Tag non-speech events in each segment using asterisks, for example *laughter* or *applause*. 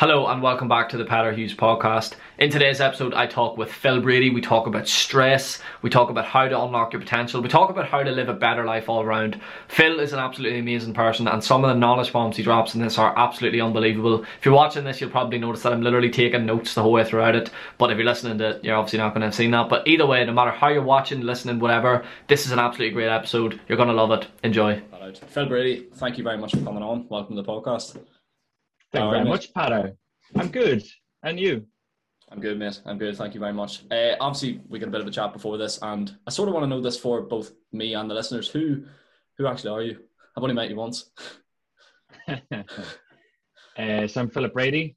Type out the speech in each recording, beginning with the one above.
Hello and welcome back to the Peadar Hughes podcast. In today's episode, I talk with Phil Brady. We talk about stress, we talk about how to unlock your potential, we talk about how to live a better life all around. Phil is an absolutely amazing person, and some of the knowledge bombs he drops in this are absolutely unbelievable. If you're watching this, you'll probably notice that I'm literally taking notes the whole way throughout it, but if you're listening to it, you're obviously not going to have seen that. But either way, no matter how you're watching, listening, whatever, this is an absolutely great episode. You're going to love it. Enjoy. Phil Brady, thank you very much for coming on. Welcome to the podcast. Thank you very much, Peadar. I'm good. And you? I'm good, mate. I'm good. Thank you very much. Uh, obviously, we got a bit of a chat before this, and I sort of want to know this for both me and the listeners. Who, who actually are you? I've only met you once. *laughs* uh, so I'm Philip Brady.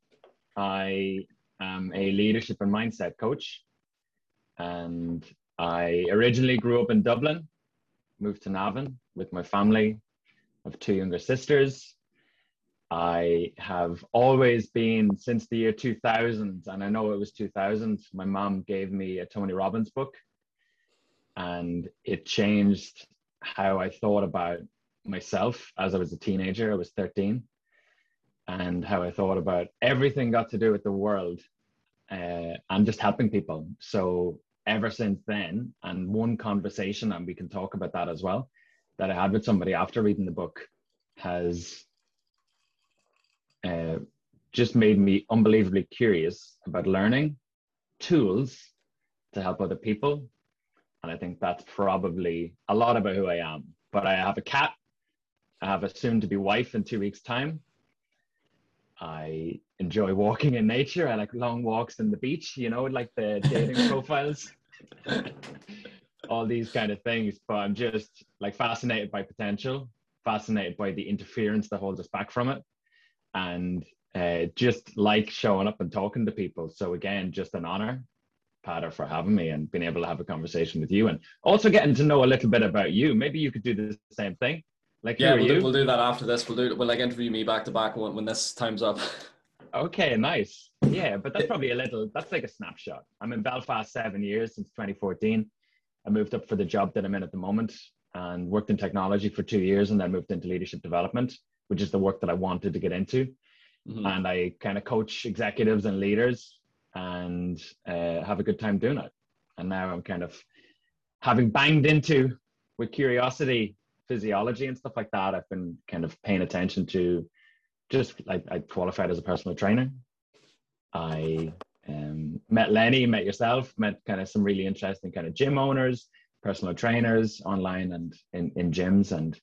I am a leadership and mindset coach, and I originally grew up in Dublin, moved to Navan with my family of two younger sisters, I have always been since the year 2000, and I know it was 2000. My mom gave me a Tony Robbins book, and it changed how I thought about myself as I was a teenager. I was 13, and how I thought about everything got to do with the world uh, and just helping people. So ever since then, and one conversation, and we can talk about that as well, that I had with somebody after reading the book has uh, just made me unbelievably curious about learning tools to help other people. And I think that's probably a lot about who I am. But I have a cat. I have a soon to be wife in two weeks' time. I enjoy *laughs* walking in nature. I like long walks in the beach, you know, like the dating *laughs* profiles, all these kind of things. But I'm just like fascinated by potential, fascinated by the interference that holds us back from it and uh, just like showing up and talking to people. So again, just an honor, Peadar, for having me and being able to have a conversation with you, and also getting to know a little bit about you. Maybe you could do the same thing. Like, yeah, we'll do, we'll do, that after this. We'll do. We'll like interview me back to back when, when this time's up. Okay, nice. Yeah, but that's probably a little. That's like a snapshot. I'm in Belfast seven years since 2014. I moved up for the job that I'm in at the moment and worked in technology for two years, and then moved into leadership development which is the work that I wanted to get into. Mm-hmm. And I kind of coach executives and leaders and uh, have a good time doing it. And now I'm kind of having banged into with curiosity, physiology and stuff like that. I've been kind of paying attention to just like I qualified as a personal trainer. I um, met Lenny, met yourself, met kind of some really interesting kind of gym owners, personal trainers online and in, in gyms. And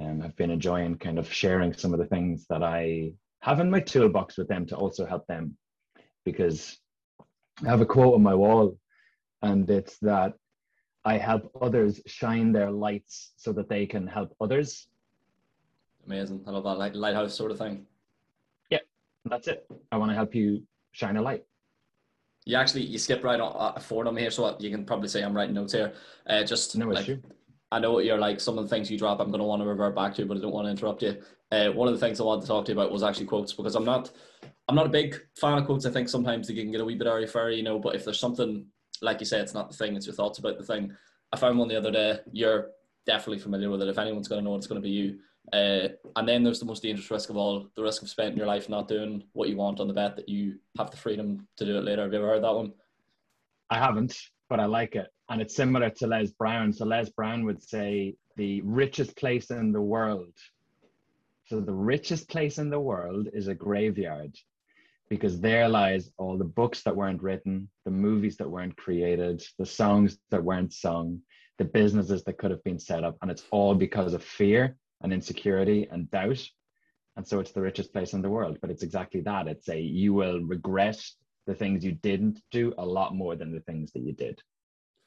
um, I've been enjoying kind of sharing some of the things that I have in my toolbox with them to also help them. Because I have a quote on my wall, and it's that I help others shine their lights so that they can help others. Amazing. I love that light, lighthouse sort of thing. Yeah, that's it. I want to help you shine a light. You actually you skip right on, uh, forward on here, so you can probably say I'm writing notes here. Uh, just no like, issue. I know what you're like some of the things you drop. I'm going to want to revert back to, but I don't want to interrupt you. Uh, one of the things I wanted to talk to you about was actually quotes because I'm not, I'm not a big fan of quotes. I think sometimes they can get a wee bit airy fairy, you know. But if there's something like you say, it's not the thing; it's your thoughts about the thing. I found one the other day. You're definitely familiar with it. If anyone's going to know, it, it's going to be you. Uh, and then there's the most dangerous risk of all: the risk of spending your life not doing what you want on the bet that you have the freedom to do it later. Have you ever heard that one? I haven't, but I like it, and it's similar to Les Brown. So Les Brown would say the richest place in the world. So the richest place in the world is a graveyard because there lies all the books that weren't written, the movies that weren't created, the songs that weren't sung, the businesses that could have been set up. And it's all because of fear and insecurity and doubt. And so it's the richest place in the world. But it's exactly that. It's a you will regret the things you didn't do a lot more than the things that you did.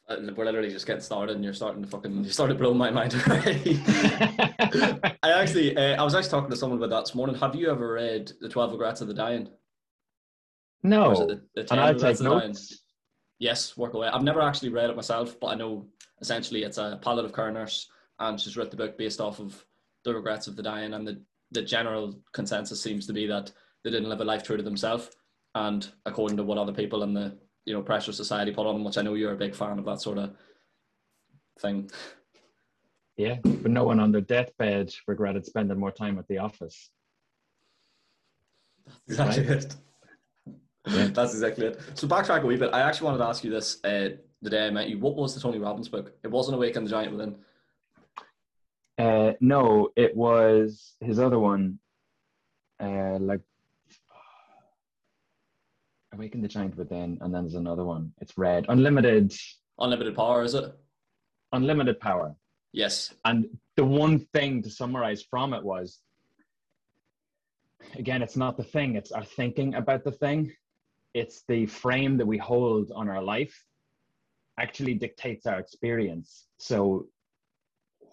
We're literally just getting started, and you're starting to fucking you started blowing my mind already. *laughs* I actually, uh, I was actually talking to someone about that this morning. Have you ever read The Twelve Regrets of the Dying? No, the, the and I take notes. Yes, work away. I've never actually read it myself, but I know essentially it's a palliative care nurse, and she's wrote the book based off of the regrets of the dying, and the the general consensus seems to be that they didn't live a life true to themselves, and according to what other people in the you know pressure society put on them, which I know you're a big fan of that sort of thing. Yeah, but no one on their deathbed regretted spending more time at the office. That's Exactly it. Yeah. That's exactly it. So backtrack a wee bit. I actually wanted to ask you this uh, the day I met you. What was the Tony Robbins book? It wasn't Awaken the Giant Within. Uh, no, it was his other one. Uh, like Awaken the Giant Within, and then there's another one. It's red. Unlimited, Unlimited Power, is it? unlimited power. Yes. And the one thing to summarize from it was, again, it's not the thing; it's our thinking about the thing. It's the frame that we hold on our life actually dictates our experience. So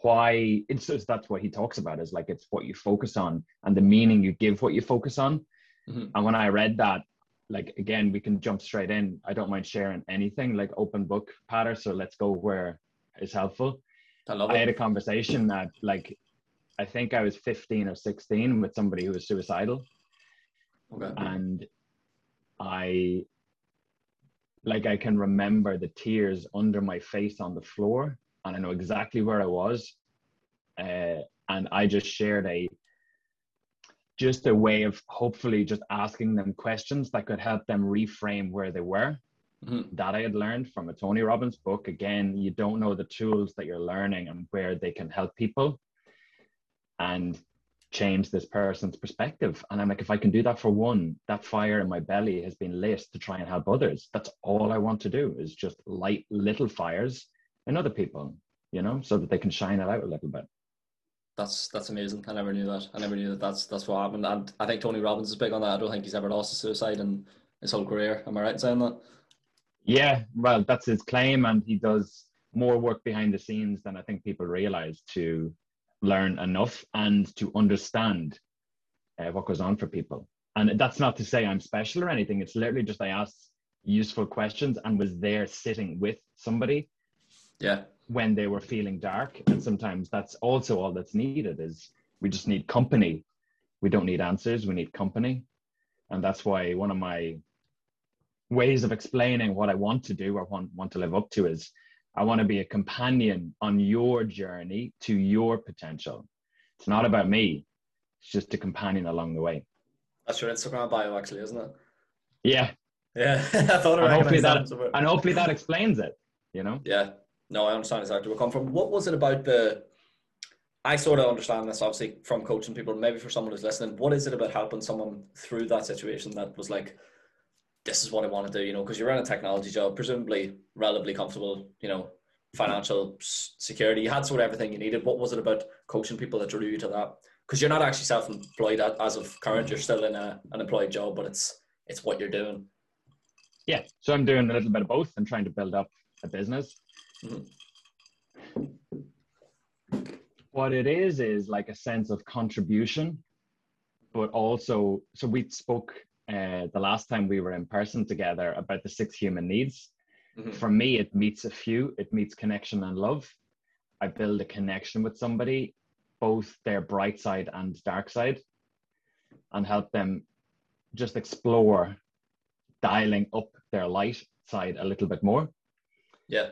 why it's just that's what he talks about is like it's what you focus on and the meaning you give what you focus on Mhm. and when i read that like again we can jump straight in. I don't mind sharing anything like open book Peadar so let's go where is helpful. I love i had a conversation that like i think i was 15 or 16 with somebody who was suicidal. Okay. and I like I can remember the tears under my face on the floor, and I know exactly where I was, uh, and I just shared a just a way of hopefully just asking them questions that could help them reframe where they were. Mhm. That I had learned from a Tony Robbins book. Again, you don't know the tools that you're learning and where they can help people. And change this person's perspective. And I'm like, if I can do that for one, that fire in my belly has been lit to try and help others. That's all I want to do is just light little fires in other people, you know, so that they can shine it out a little bit. That's that's amazing. I never knew that. I never knew that that's that's what happened. And I think Tony Robbins is big on that. I don't think he's ever lost a suicide in his whole career. Am I right in saying that? Yeah, well, that's his claim. And he does more work behind the scenes than I think people realize to learn enough and to understand uh, what goes on for people. And that's not to say I'm special or anything. It's literally just I asked useful questions and was there sitting with somebody Yeah. When they were feeling dark. And sometimes that's also all that's needed is we just need company. We don't need answers, we need company. And that's why one of my ways of explaining what I want to do or want, want to live up to is I want to be a companion on your journey to your potential. It's not about me. It's just a companion along the way. That's your Instagram bio, actually, isn't it? Yeah. Yeah. *laughs* I thought And I hopefully that that. and hopefully that explains it, you know? Yeah. No, I understand exactly where it come from. What was it about the? I sort of understand this, obviously, from coaching people. Maybe for someone who's listening, what is it about helping someone through that situation that was like, this is what I want to do? You know, because you're in a technology job, presumably relatively comfortable. You know, financial security. You had sort of everything you needed. What was it about coaching people that drew you to that? Because you're not actually self-employed as of current. You're still in a, an employed job, but it's it's what you're doing. Yeah. So I'm doing a little bit of both and trying to build up a business. Mhm. What it is is like a sense of contribution, but also so we spoke uh, the last time we were in person together about the six human needs. Mhm. For me, it meets a few. It meets connection and love. I build a connection with somebody, both their bright side and dark side, and help them just explore dialing up their light side a little bit more. Yeah.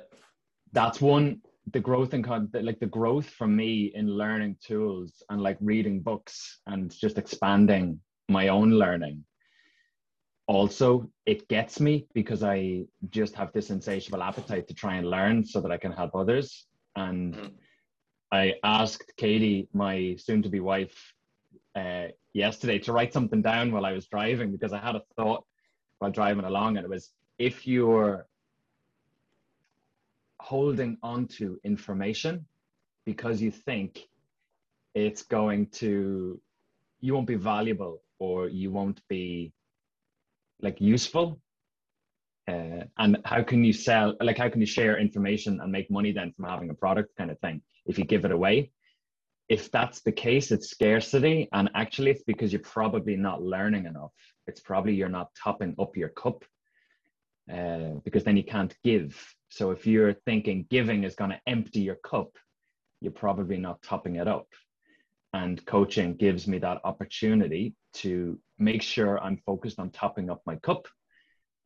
That's one. The growth and con- like the growth for me in learning tools and like reading books and just expanding my own learning. Also, it gets me because I just have this insatiable appetite to try and learn so that I can help others. And Mhm. I asked Katie, my soon-to-be wife, uh, yesterday to write something down while I was driving because I had a thought while driving along, and it was if you're holding onto information because you think it's going to you won't be valuable or you won't be like useful. Uh, and how can you sell like how can you share information and make money then from having a product kind of thing if you give it away? If that's the case it's scarcity. And actually it's because you're probably not learning enough. It's probably you're not topping up your cup uh, because then you can't give so if you're thinking giving is going to empty your cup you're probably not topping it up. And coaching gives me that opportunity to make sure i'm focused on topping up my cup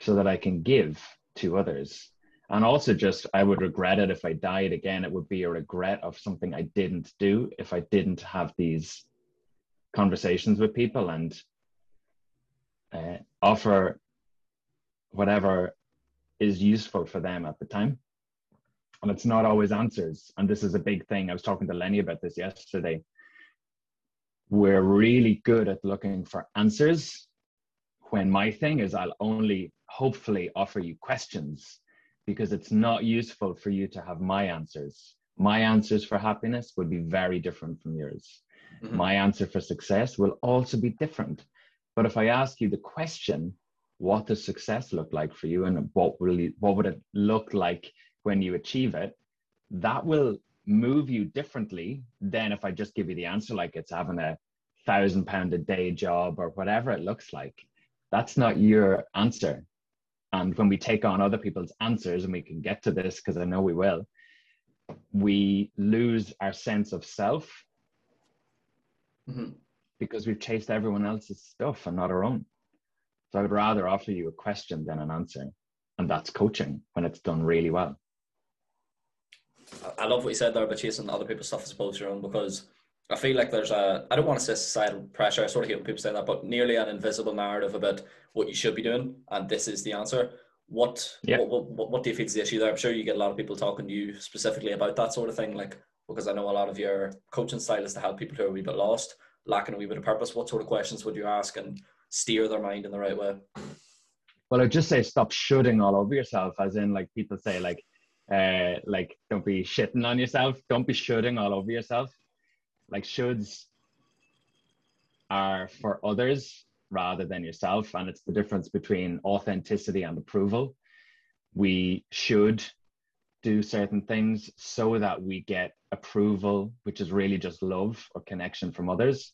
so that i can give to others. And also just i would regret it if i died again. It would be a regret of something i didn't do if i didn't have these conversations with people and uh, offer whatever is useful for them at the time. And it's not always answers. And this is a big thing. I was talking to Lenny about this yesterday. We're really good at looking for answers when my thing is I'll only hopefully offer you questions because it's not useful for you to have my answers. My answers for happiness would be very different from yours. Mm-hmm. My answer for success will also be different. But if I ask you the question, what does success look like for you and what will you, what would it look like when you achieve it? That will move you differently than if i just give you the answer like it's having a thousand pound a day job or whatever it looks like. That's not your answer. And when we take on other people's answers and we can get to this because i know we will we lose our sense of self mm-hmm. because we've chased everyone else's stuff and not our own so I would rather offer you a question than an answer. And that's coaching when it's done really well. I love what you said there about chasing other people's stuff as opposed to your own because I feel like there's a, I don't want to say societal pressure, I sort of hate when people say that, but nearly an invisible narrative about what you should be doing. And this is the answer. What, yeah. what, what, what do you feel is the issue there? I'm sure you get a lot of people talking to you specifically about that sort of thing. Like, because I know a lot of your coaching style is to help people who are a wee bit lost, lacking a wee bit of purpose. What sort of questions would you ask? And steer their mind in the right way? Well, I'd just say stop shooting all over yourself, as in like people say, like, uh, like don't be shitting on yourself. Don't be shooting all over yourself. Like shoulds are for others rather than yourself, and it's the difference between authenticity and approval. We should do certain things so that we get approval, which is really just love or connection from others.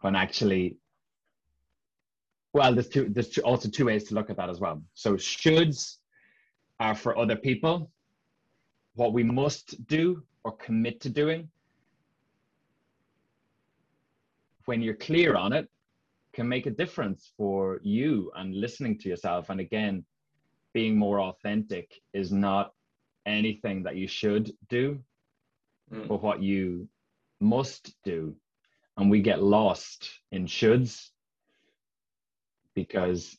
When actually well, there's two. There's two, also two ways to look at that as well. So shoulds are for other people. What we must do or commit to doing, when you're clear on it, can make a difference for you and listening to yourself. And again, being more authentic is not anything that you should do, mm. but what you must do. And we get lost in shoulds because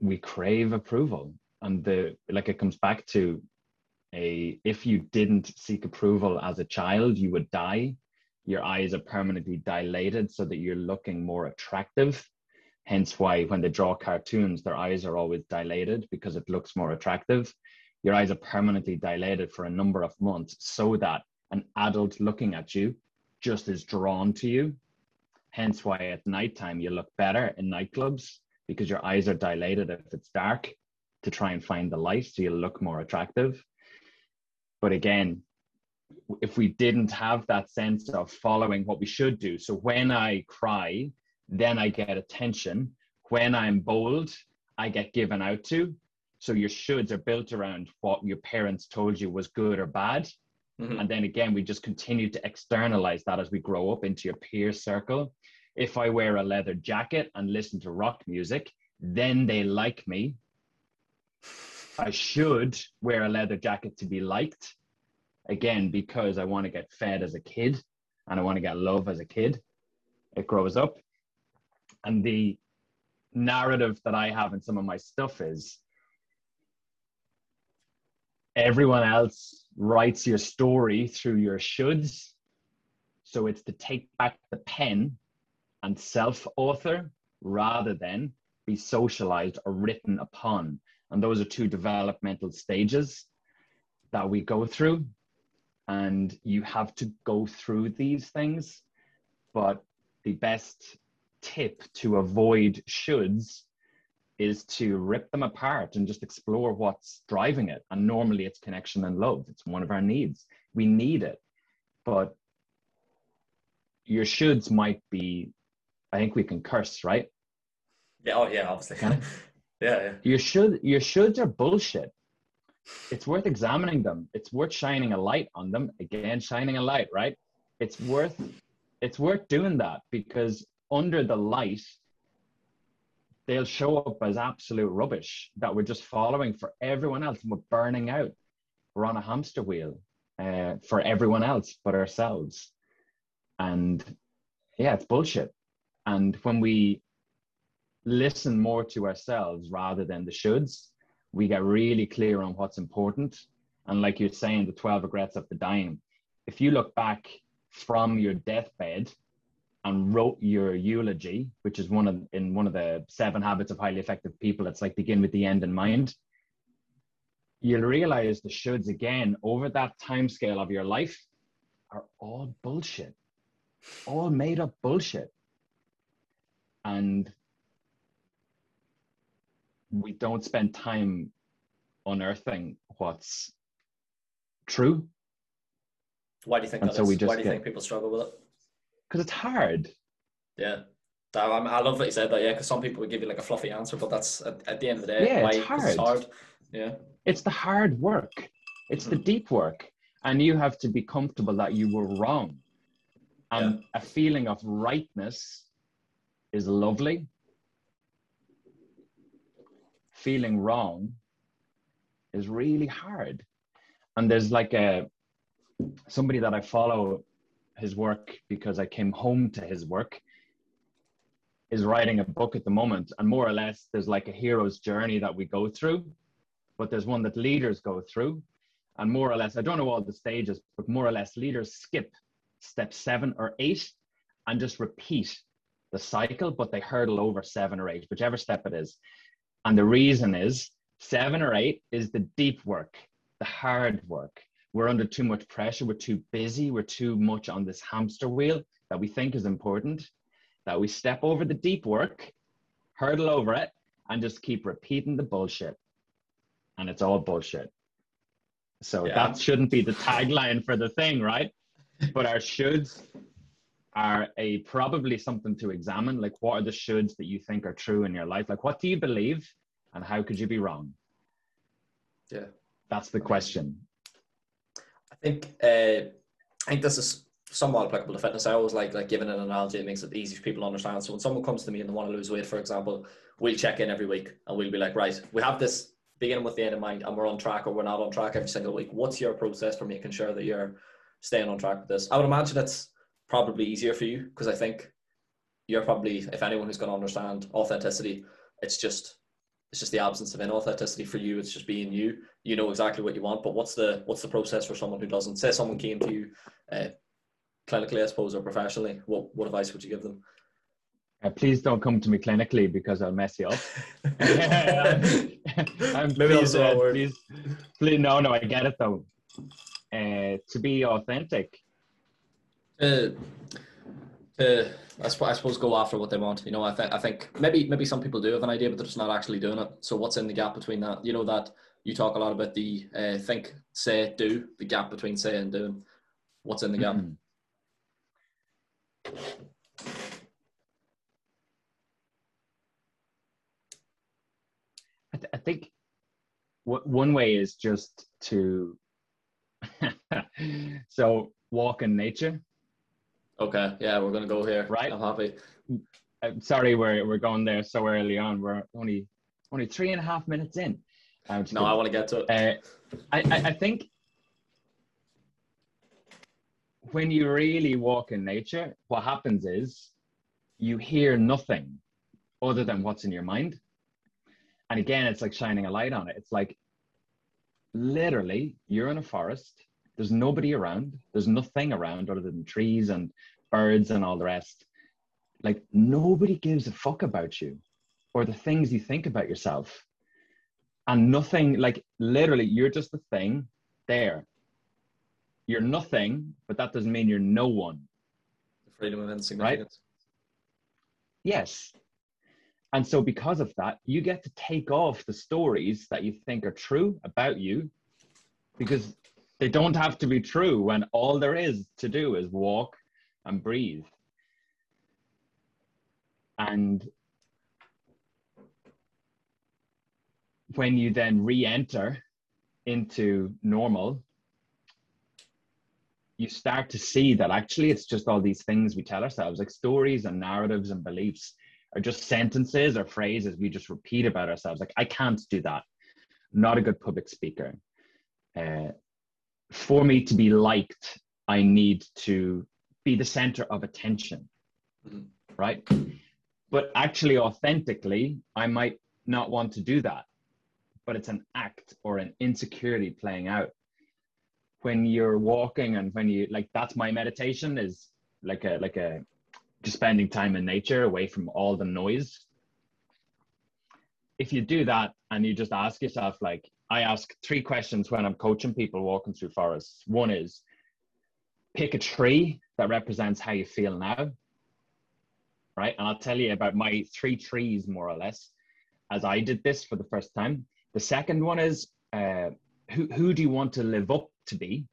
we crave approval. And the like it comes back to a if you didn't seek approval as a child you would die. Your eyes are permanently dilated so that you're looking more attractive. Hence why when they draw cartoons their eyes are always dilated because it looks more attractive. Your eyes are permanently dilated for a number of months so that an adult looking at you just is drawn to you Hence why at nighttime you look better in nightclubs because your eyes are dilated if it's dark to try and find the light so you look more attractive. But again, if we didn't have that sense of following what we should do, so when I cry, then I get attention. When I'm bold, I get given out to. So your shoulds are built around what your parents told you was good or bad. Mm-hmm. And then again, we just continue to externalize that as we grow up into your peer circle. If I wear a leather jacket and listen to rock music, then they like me. I should wear a leather jacket to be liked. Again, because I want to get fed as a kid and I want to get love as a kid. It grows up. And the narrative that I have in some of my stuff is everyone else writes your story through your shoulds. So it's to take back the pen and self author rather than be socialized or written upon. And those are two developmental stages that we go through. And you have to go through these things. But the best tip to avoid shoulds is to rip them apart and just explore what's driving it. And normally it's connection and love. It's one of our needs. We need it. But your shoulds might be, I think we can curse, right? Yeah, oh yeah, obviously. *laughs* yeah, yeah. Your should your shoulds are bullshit. It's worth examining them. It's worth shining a light on them. Again, shining a light, right? It's worth it's worth doing that because under the light they'll show up as absolute rubbish that we're just following for everyone else and we're burning out. We're on a hamster wheel uh, for everyone else but ourselves. And yeah, it's bullshit. And when we listen more to ourselves rather than the shoulds, we get really clear on what's important. And like you're saying, the 12 regrets of the dying, if you look back from your deathbed and wrote your eulogy, which is one of in one of the seven habits of highly effective people, it's like begin with the end in mind. You'll realize the shoulds again over that time scale of your life are all bullshit, all made up bullshit. And we don't spend time unearthing what's true. Why do you think And that so is? we just Why do you get- think people struggle with it? Because it's hard. Yeah. I love that you said that, yeah, because some people would give you like a fluffy answer, but that's at, at the end of the day, Yeah, it's 'Cause it's hard. hard. Yeah. It's the hard work, it's the hmm. deep work. And you have to be comfortable that you were wrong. And a feeling of rightness is lovely. Feeling wrong is really hard. And there's like a somebody that I follow his work because I came home to his work is writing a book at the moment. And more or less, there's like a hero's journey that we go through, but there's one that leaders go through. And more or less, I don't know all the stages, but more or less, leaders skip step seven or eight and just repeat the cycle, but they hurdle over seven or eight, whichever step it is. And the reason is seven or eight is the deep work, the hard work. We're under too much pressure. We're too busy. We're too much on this hamster wheel that we think is important, that we step over the deep work, hurdle over it, and just keep repeating the bullshit. And it's all bullshit. So Yeah. that shouldn't be the tagline for the thing, right? But our shoulds are a probably something to examine. Like, what are the shoulds that you think are true in your life? Like, what do you believe, and how could you be wrong? Yeah. That's the question. Think uh, I think this is somewhat applicable to fitness. I always like like giving an analogy. It makes it easy for people to understand. So when someone comes to me and they want to lose weight, for example, we'll check in every week and we'll be like, right, we have this beginning with the end in mind, and we're on track or we're not on track every single week. What's your process for making sure that you're staying on track with this? I would imagine it's probably easier for you because I think you're probably, if anyone who's going to understand authenticity, it's just it's just the absence of inauthenticity for you. It's just being you. You know exactly what you want, but what's the what's the process for someone who doesn't? Say someone came to you, uh, clinically, I suppose, or professionally. What what advice would you give them? Uh, please don't come to me clinically because I'll mess you up. I'm *laughs* *laughs* Maybe that's please, the uh, please, please, no, no, I get it though. Uh, to be authentic, to, to I, sp- I suppose go after what they want. You know, I think I think maybe maybe some people do have an idea, but they're just not actually doing it. So what's in the gap between that? You know that you talk a lot about the uh, think, say, do. The gap between say and doing. What's in the gap? Mhm. I, th- I think w- one way is just to *laughs* so walk in nature. Okay, yeah, we're gonna go here. Right. I'm happy. I'm sorry, we're we're going there so early on. We're only only three and a half minutes in. Just No, I want to get to it. Uh, I, I, I think when you really walk in nature, what happens is you hear nothing other than what's in your mind. And again, it's like shining a light on it. It's like literally you're in a forest, there's nobody around, there's nothing around other than trees and birds and all the rest. Like nobody gives a fuck about you or the things you think about yourself and nothing like literally you're just a thing there you're nothing but that doesn't mean you're no one The Freedom of insignificance. Right? yes and so because of that you get to take off the stories that you think are true about you because they don't have to be true when all there is to do is walk and breathe. And when you then re-enter into normal you start to see that actually it's just all these things we tell ourselves like stories and narratives and beliefs are just sentences or phrases we just repeat about ourselves. Like i can't do that. Not a good public speaker. Uh, for me to be liked i need to be the center of attention Mhm. right But actually, authentically, I might not want to do that. But it's an act or an insecurity playing out. When you're walking and when you like, that's my meditation is like a, like a, just spending time in nature away from all the noise. If you do that and you just ask yourself, like, I ask three questions when I'm coaching people walking through forests. One is pick a tree that represents how you feel now. Right. And I'll tell you about my three trees, more or less, as I did this for the first time. The second one is uh, who, who do you want to live up to be?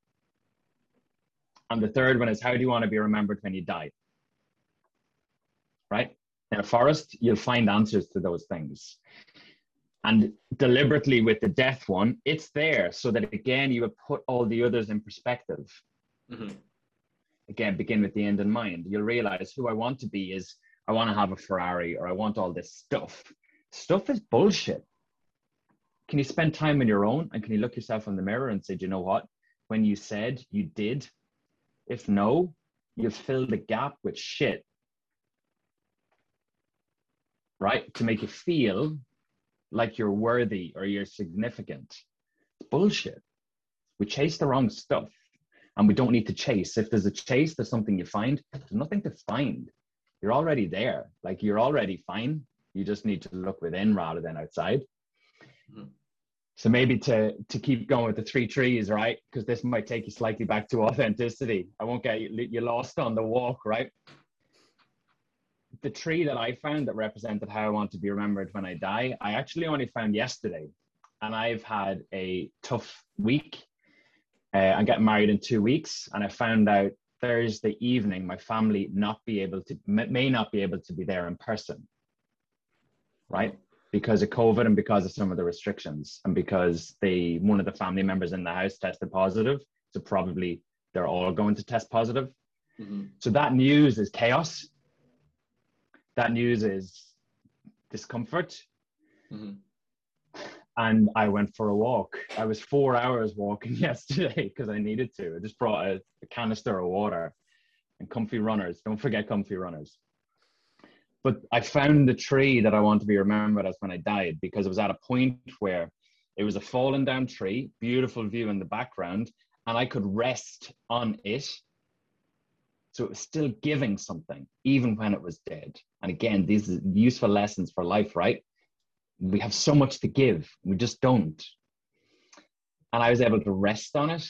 And the third one is how do you want to be remembered when you die? Right? In a forest, you'll find answers to those things. And deliberately with the death one, it's there so that again, you would put all the others in perspective. Mm-hmm. Again, begin with the end in mind. You'll realize who I want to be is I want to have a Ferrari or I want all this stuff. Stuff is bullshit. Can you spend time on your own and can you look yourself in the mirror and say, Do you know what? When you said you did, if no, you fill the gap with shit. Right? To make you feel like you're worthy or you're significant. It's bullshit. We chase the wrong stuff and we don't need to chase. If there's a chase, there's something you find. There's nothing to find. You're already there. Like you're already fine. You just need to look within rather than outside. Mm-hmm. So maybe to to keep going with the three trees, right? Because this might take you slightly back to authenticity. I won't get you, you lost on the walk, right? The tree that I found that represented how I want to be remembered when I die, I actually only found yesterday. And I've had a tough week. Uh, I'm getting married in two weeks, and I found out Thursday evening my family not be able to may not be able to be there in person, right? Because of COVID and because of some of the restrictions, and because they one of the family members in the house tested positive, so probably they're all going to test positive. Mm-hmm. So that news is chaos that news is discomfort. Mm-hmm. And I went for a walk. I was four hours walking *laughs* yesterday because I needed to. I just brought a, a canister of water and comfy runners. Don't forget comfy runners. But I found the tree that I want to be remembered as when I died because it was at a point where it was a fallen down tree, beautiful view in the background, and I could rest on it so it was still giving something, even when it was dead. And again, these are useful lessons for life, right? We have so much to give, we just don't. And I was able to rest on it,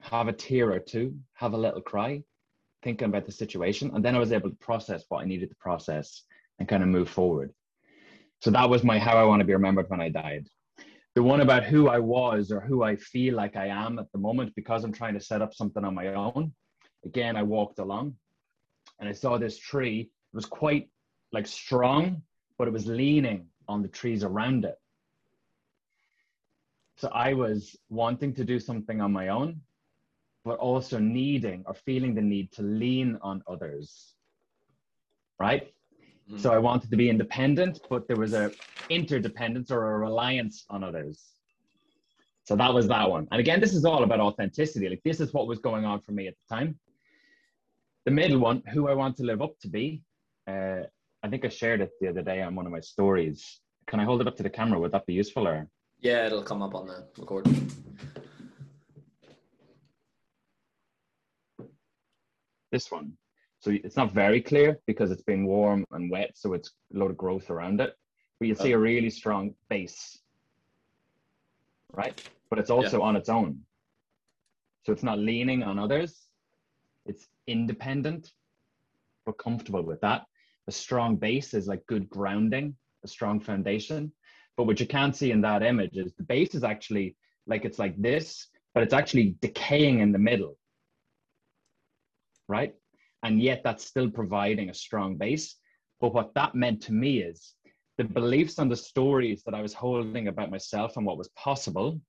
have a tear or two, have a little cry, thinking about the situation. And then I was able to process what I needed to process and kind of move forward. So that was my how I want to be remembered when I died. The one about who I was or who I feel like I am at the moment because I'm trying to set up something on my own again, I walked along and I saw this tree. Was quite like strong, but it was leaning on the trees around it. So I was wanting to do something on my own, but also needing or feeling the need to lean on others. Right? Mm-hmm. So I wanted to be independent, but there was a interdependence or a reliance on others. So that was that one. And again, this is all about authenticity. Like this is what was going on for me at the time. The middle one, who I want to live up to be. Uh, I think I shared it the other day on one of my stories. Can I hold it up to the camera? Would that be useful or? Yeah, it'll come up on the recording. This one. So it's not very clear because it's been warm and wet, so it's a lot of growth around it. But you see a really strong base, right? But it's also yeah. on its own. So it's not leaning on others. It's independent, but comfortable with that. A strong base is like good grounding, a strong foundation. But what you can't see in that image is the base is actually like it's like this, but it's actually decaying in the middle. Right? And yet that's still providing a strong base. But what that meant to me is the beliefs and the stories that I was holding about myself and what was possible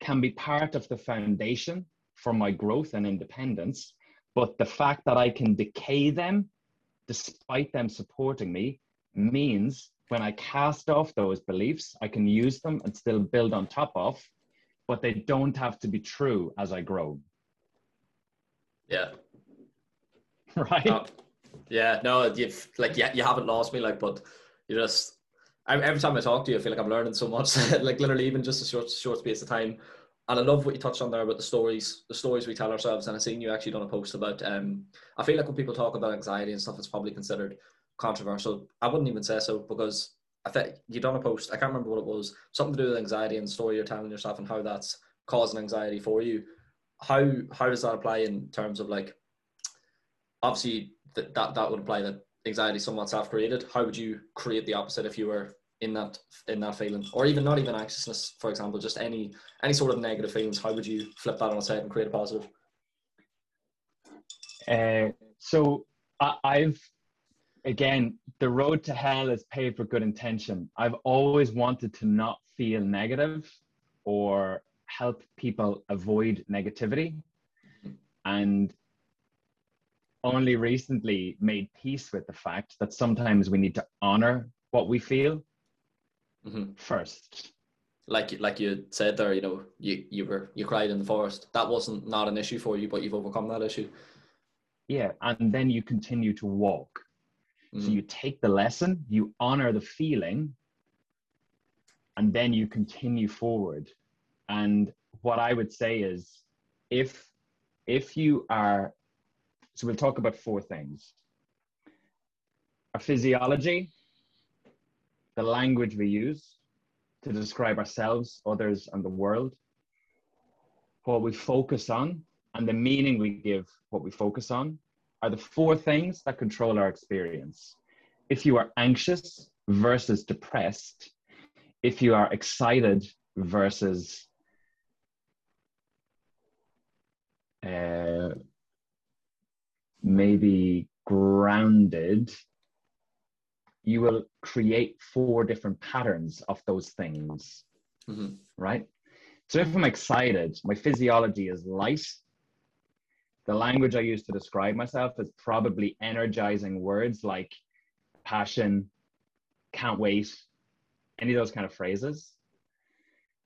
can be part of the foundation for my growth and independence but the fact that I can decay them despite them supporting me means when I cast off those beliefs, I can use them and still build on top of, but they don't have to be true as I grow. Yeah. *laughs* Right? Uh, Yeah, no, you've like yeah, you haven't lost me, like, but you just every time I talk to you, I feel like I'm learning so much. *laughs* like literally, even just a short short space of time. And I love what you touched on there about the stories, the stories we tell ourselves. And I seen you actually done a post about. Um, I feel like when people talk about anxiety and stuff, it's probably considered controversial. I wouldn't even say so because I think you done a post. I can't remember what it was. Something to do with anxiety and the story you're telling yourself and how that's causing anxiety for you. How how does that apply in terms of like? Obviously, that that, that would apply that anxiety somewhat self created. How would you create the opposite if you were in that in that feeling, or even not even anxiousness, for example, just any any sort of negative feelings? How would you flip that on its head and create a positive? Uh, so I, I've again, the road to hell is paved with good intention. I've always wanted to not feel negative or help people avoid negativity. And only recently made peace with the fact that sometimes we need to honor what we feel mm-hmm. first. Like like you said there, you know, you you were you cried in the forest. That wasn't not an issue for you, but you've overcome that issue. Yeah, and then you continue to walk. Mm-hmm. So you take the lesson, you honor the feeling, and then you continue forward. And what I would say is if if you are so we'll talk about four things. Our physiology, the language we use to describe ourselves, others, and the world, what we focus on, and the meaning we give what we focus on are the four things that control our experience. If you are anxious versus depressed, if you are excited versus uh, maybe grounded, you will create four different patterns of those things, mm-hmm. right? So if I'm excited, my physiology is light, the language I use to describe myself is probably energizing words like passion, can't wait, any of those kind of phrases.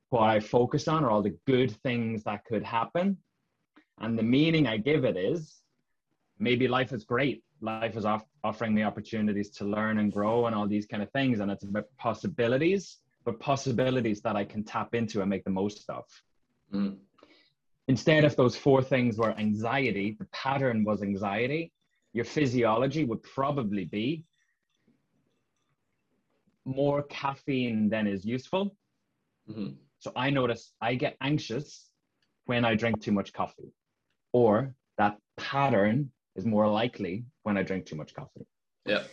What I focus on are all the good things that could happen. And the meaning I give it is maybe life is great. Life is off- offering me opportunities to learn and grow and all these kind of things. And it's about possibilities, but possibilities that I can tap into and make the most of. Mm. Instead, if those four things were anxiety, the pattern was anxiety, your physiology would probably be more caffeine than is useful. Mm-hmm. So I notice I get anxious when I drink too much coffee, or that pattern is more likely when I drink too much coffee. Yeah.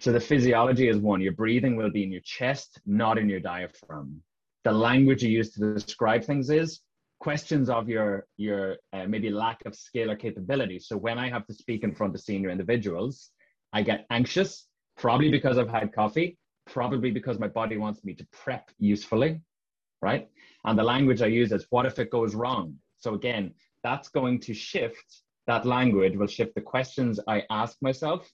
So the physiology is one. Your breathing will be in your chest, not in your diaphragm. The language you use to describe things is questions of your your uh, maybe lack of skill or capability. So when I have to speak in front of senior individuals, I get anxious, probably because I've had coffee, probably because my body wants me to prep usefully, right? And the language I use is what if it goes wrong? So again, that's going to shift that language will shift the questions I ask myself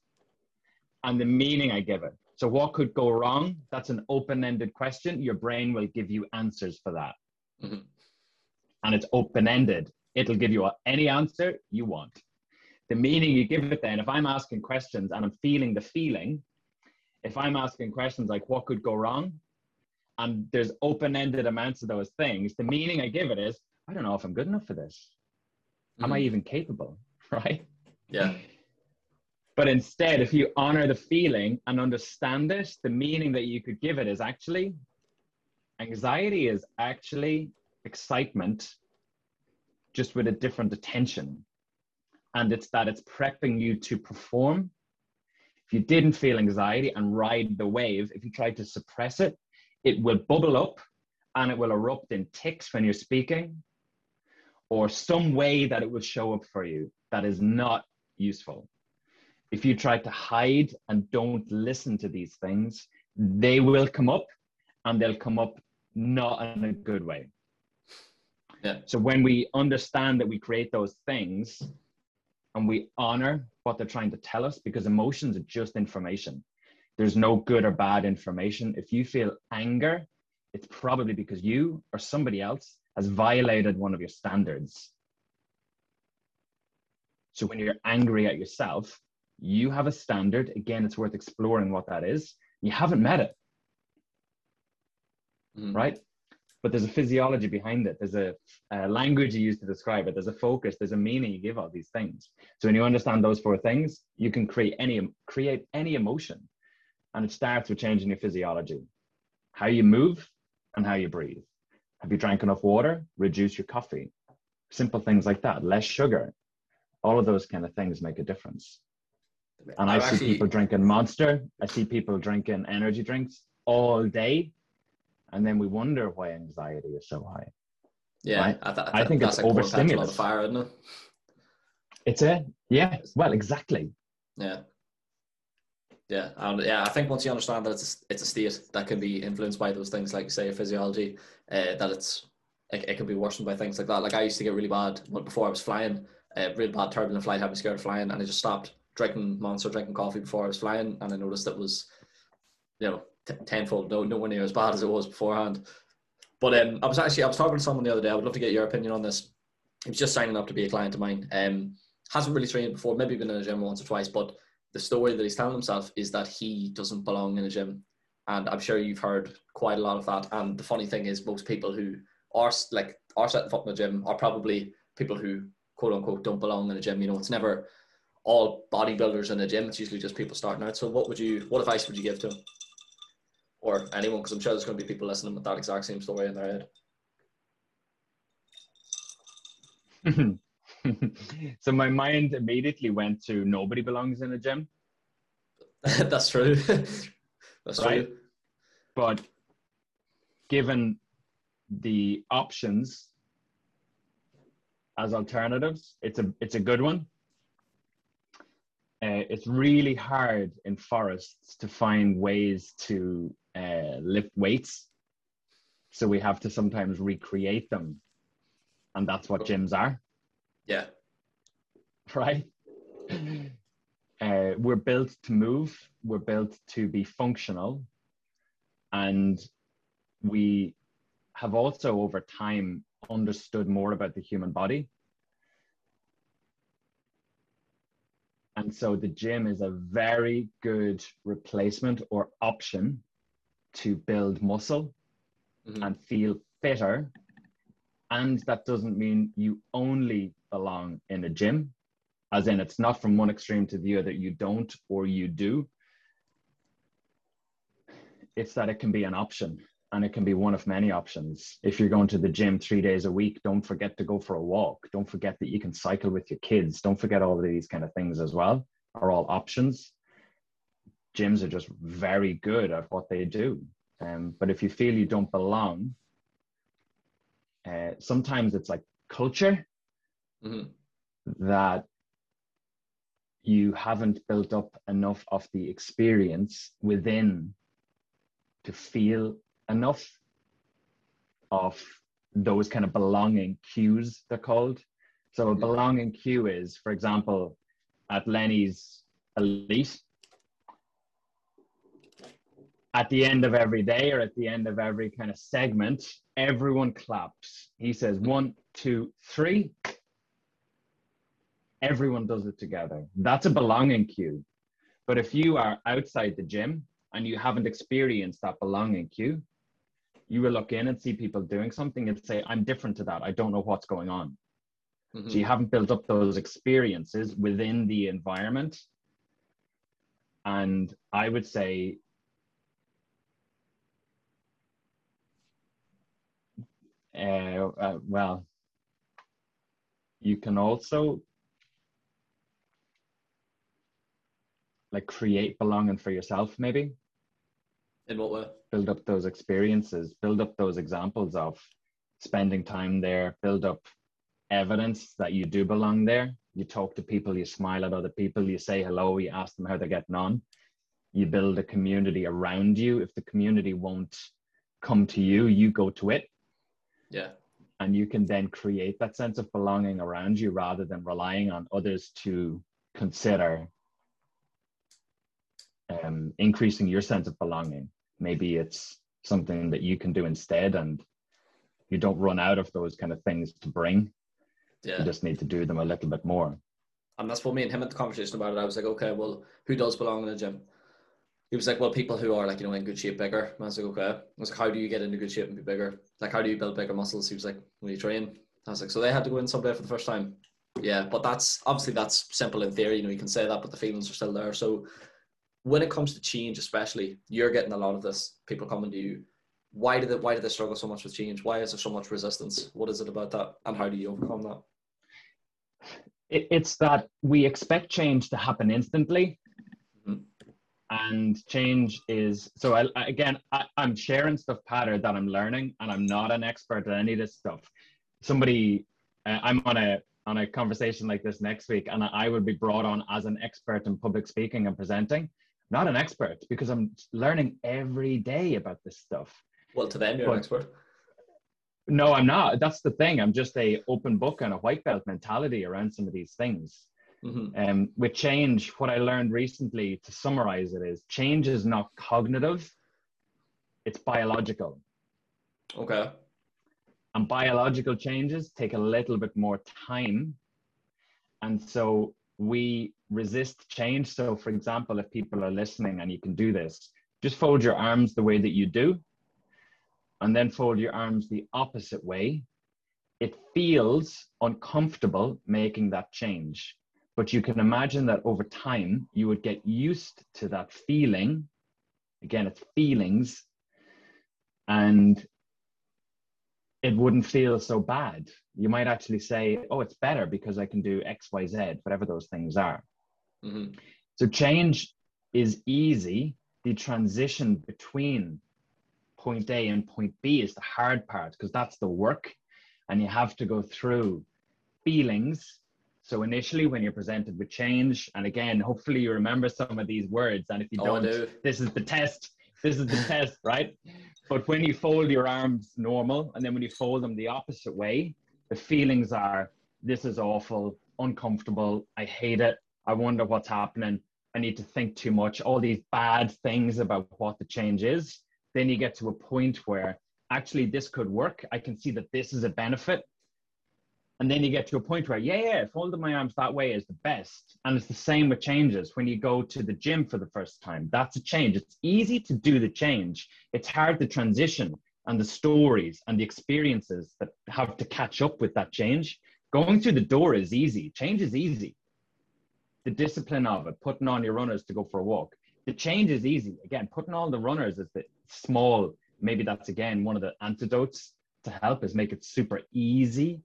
and the meaning I give it. So, what could go wrong? That's an open ended question. Your brain will give you answers for that. Mm-hmm. And it's open ended, it'll give you any answer you want. The meaning you give it, then, if I'm asking questions and I'm feeling the feeling, if I'm asking questions like, what could go wrong? And there's open ended amounts of those things, the meaning I give it is, I don't know if I'm good enough for this mm-hmm. am I mm-hmm. even capable? *laughs* Right? Yeah. But instead, if you honor the feeling and understand it, the meaning that you could give it is actually anxiety is actually excitement, just with a different attention. And it's that it's prepping you to perform. If you didn't feel anxiety and ride the wave, if you tried to suppress it, it will bubble up and it will erupt in ticks when you're speaking or some way that it will show up for you that is not useful. If you try to hide and don't listen to these things, they will come up and they'll come up not in a good way. Yeah. So when we understand that we create those things and we honor what they're trying to tell us, because emotions are just information. There's no good or bad information. If you feel anger, it's probably because you or somebody else has violated one of your standards. So when you're angry at yourself, you have a standard. Again, it's worth exploring what that is. You haven't met it, Mhm. right? But there's a physiology behind it. There's a, a language you use to describe it. There's a focus. There's a meaning you give all these things. So when you understand those four things, you can create any create any emotion, and it starts with changing your physiology, how you move, and how you breathe. Have you drank enough water? Reduce your coffee. Simple things like that. Less sugar. All of those kind of things make a difference. And I I've see actually- people drinking Monster. I see people drinking energy drinks all day. And then we wonder why anxiety is so high. Yeah, right? I, th- I think that's it's like pouring petrol on the overstimulus. fire, isn't it? It's a, yeah, well, exactly. Yeah. Yeah, and yeah, I think once you understand that it's a, it's a state that can be influenced by those things, like say physiology, uh, that it's it, it can be worsened by things like that. Like I used to get really bad before I was flying, uh, really bad turbulent flight, had me scared of flying, and I just stopped drinking Monster, drinking coffee before I was flying, and I noticed it was, you know, t- tenfold, no, nowhere near as bad as it was beforehand. But um, I was actually I was talking to someone the other day. I would love to get your opinion on this. He was just signing up to be a client of mine. Um, hasn't really trained before, maybe been in a gym once or twice, but the story that he's telling himself is that he doesn't belong in a gym. And I'm sure you've heard quite a lot of that. And the funny thing is, most people who are like are setting foot in a gym are probably people who quote unquote don't belong in a gym. You know, it's never all bodybuilders in a gym. It's usually just people starting out. So, what would you, what advice would you give to him, or anyone? Because I'm sure there's going to be people listening with that exact same story in their head. *laughs* *laughs* so my mind immediately went to nobody belongs in a gym, *laughs* That's true. *laughs* That's Right. true. but given the options as alternatives, it's a it's a good one. Uh, it's really hard in forests to find ways to uh, lift weights, so we have to sometimes recreate them, and that's what gyms are. Yeah. *laughs* right? Uh, we're built to move, we're built to be functional, and we have also over time understood more about the human body. And so the gym is a very good replacement or option to build muscle Mhm. and feel fitter. And that doesn't mean you only belong in a gym, as in it's not from one extreme to the other, you don't or you do. It's that it can be an option and it can be one of many options. If you're going to the gym three days a week, don't forget to go for a walk. Don't forget that you can cycle with your kids. Don't forget all of these kind of things as well, are all options. Gyms are just very good at what they do. Um, but if you feel you don't belong, uh, sometimes it's like culture Mhm. that you haven't built up enough of the experience within to feel enough of those kind of belonging cues they're called so a Mhm. belonging cue is for example at lenny's elite at the end of every day or at the end of every kind of segment everyone claps he says one two three everyone does it together. That's a belonging cue. But if you are outside the gym and you haven't experienced that belonging cue, you will look in and see people doing something and say, I'm different to that. I don't know what's going on. Mhm. So you haven't built up those experiences within the environment. And I would say, uh, uh, well, you can also like create belonging for yourself, maybe In what way? build up those experiences, build up those examples of spending time there, build up evidence that you do belong there. You talk to people, you smile at other people, you say hello, you ask them how they're getting on. You build a community around you. If the community won't come to you, you go to it. Yeah. And you can then create that sense of belonging around you rather than relying on others to consider um, increasing your sense of belonging. Maybe it's something that you can do instead, and you don't run out of those kind of things to bring. Yeah. You just need to do them a little bit more. And that's what me and him had the conversation about it. I was like, okay, well, who does belong in a gym? He was like, well, people who are like, you know, in good shape, bigger. And I was like, okay. I was like, how do you get into good shape and be bigger? Like, how do you build bigger muscles? He was like, when you train. I was like, so they had to go in someday for the first time. Yeah, but that's obviously that's simple in theory. You know, you can say that, but the feelings are still there. So when it comes to change, especially, you're getting a lot of this. People coming to you. Why do it? Why did they struggle so much with change? Why is there so much resistance? What is it about that, and how do you overcome that? it's that we expect change to happen instantly mm-hmm. and change is so I, again I, am sharing stuff pattern that i'm learning and i'm not an expert at any of this stuff somebody uh, i'm on a on a conversation like this next week and i would be brought on as an expert in public speaking and presenting not an expert because i'm learning every day about this stuff well to them you're but, an expert no, I'm not. That's the thing. I'm just a open book and a white belt mentality around some of these things. Mm-hmm. Um, with change, what I learned recently to summarize it is change is not cognitive, it's biological. Okay. And biological changes take a little bit more time. And so we resist change. So, for example, if people are listening and you can do this, just fold your arms the way that you do and then fold your arms the opposite way, it feels uncomfortable making that change. But you can imagine that over time, you would get used to that feeling. Again, it's feelings, and it wouldn't feel so bad. You might actually say, oh, it's better because I can do X, Y, Z, whatever those things are. Mm-hmm. So change is easy. The transition between point A and point B is the hard part because that's the work and you have to go through feelings. So initially when you're presented with change, and again, hopefully you remember some of these words. And if you oh, don't, do. this is the test. This is the *laughs* test, right? But when you fold your arms normal and then when you fold them the opposite way, the feelings are this is awful, uncomfortable, I hate it, I wonder what's happening, I need to think too much, all these bad things about what the change is then you get to a point where actually this could work. I can see that this is a benefit. And then you get to a point where, yeah, yeah, folding my arms that way is the best. And it's the same with changes. When you go to the gym for the first time, that's a change. It's easy to do the change. It's hard to transition and the stories and the experiences that have to catch up with that change. Going through the door is easy. Change is easy. The discipline of it, putting on your runners to go for a walk, the change is easy. Again, putting all the runners is the small. Maybe that's again one of the antidotes to help is make it super easy,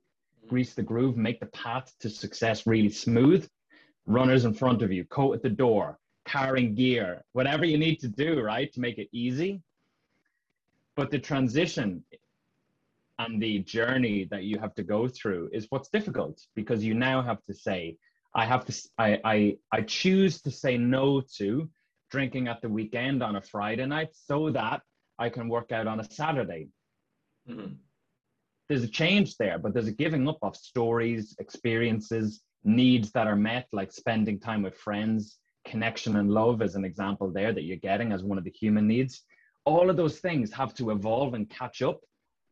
mm. grease the groove, make the path to success really smooth. Runners in front of you, coat at the door, carrying gear, whatever you need to do, right, to make it easy. But the transition and the journey that you have to go through is what's difficult because you now have to say, I have to, I, I, I choose to say no to drinking at the weekend on a Friday night so that I can work out on a Saturday. Mm-hmm. There's a change there, but there's a giving up of stories, experiences, needs that are met, like spending time with friends, connection and love, as an example there that you're getting as one of the human needs. All of those things have to evolve and catch up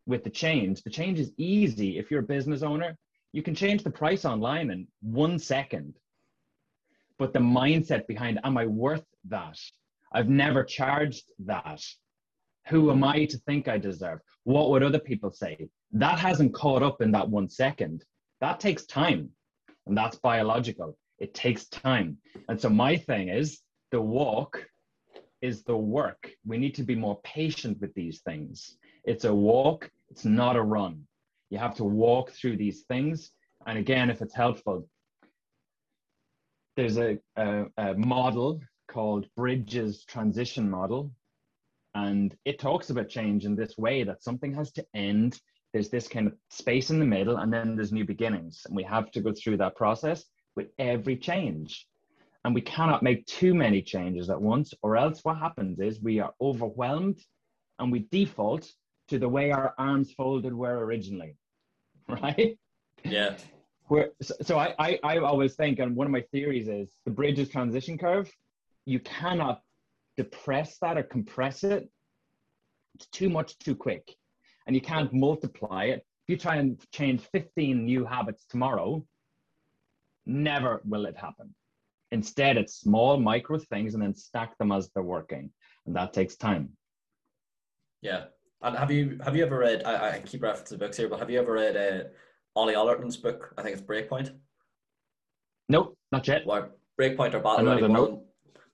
with the change. The change is easy. If you're a business owner, you can change the price online in one second but the mindset behind am I worth that? I've never charged that. Who am I to think I deserve? What would other people say? That hasn't caught up in that one second. That takes time, and that's biological. It takes time. And so, my thing is the walk is the work. We need to be more patient with these things. It's a walk, it's not a run. You have to walk through these things. And again, if it's helpful, there's a, a, a model called Bridges Transition Model, and it talks about change in this way that something has to end. There's this kind of space in the middle, and then there's new beginnings. And we have to go through that process with every change. And we cannot make too many changes at once, or else what happens is we are overwhelmed and we default to the way our arms folded were originally, *laughs* right? Yeah. Where, so, so I, I, I always think, and one of my theories is the bridges transition curve, you cannot depress that or compress it. It's too much too quick. And you can't multiply it. If you try and change 15 new habits tomorrow, Never will it happen. Instead, it's small micro things and then stack them as they're working. And that takes time. Yeah. And have you have you ever read? I, I keep referencing books here, but have you ever read uh, Ollie Ollerton's book? I think it's Breakpoint. Nope, not yet. Well, Breakpoint or Battle Another Ready, one,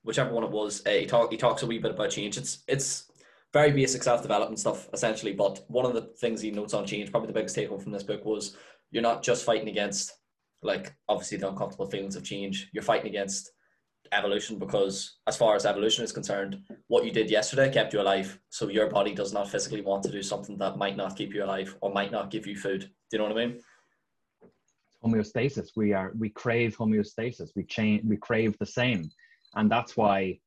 whichever one it was. Uh, he talk he talks a wee bit about change. It's it's very basic self development stuff essentially. But one of the things he notes on change, probably the biggest take home from this book was you're not just fighting against like obviously the uncomfortable feelings of change. You're fighting against evolution because as far as evolution is concerned, what you did yesterday kept you alive. So your body does not physically want to do something that might not keep you alive or might not give you food. Do you know what I mean? homeostasis. We are we crave homeostasis. We change we crave the same. And that's why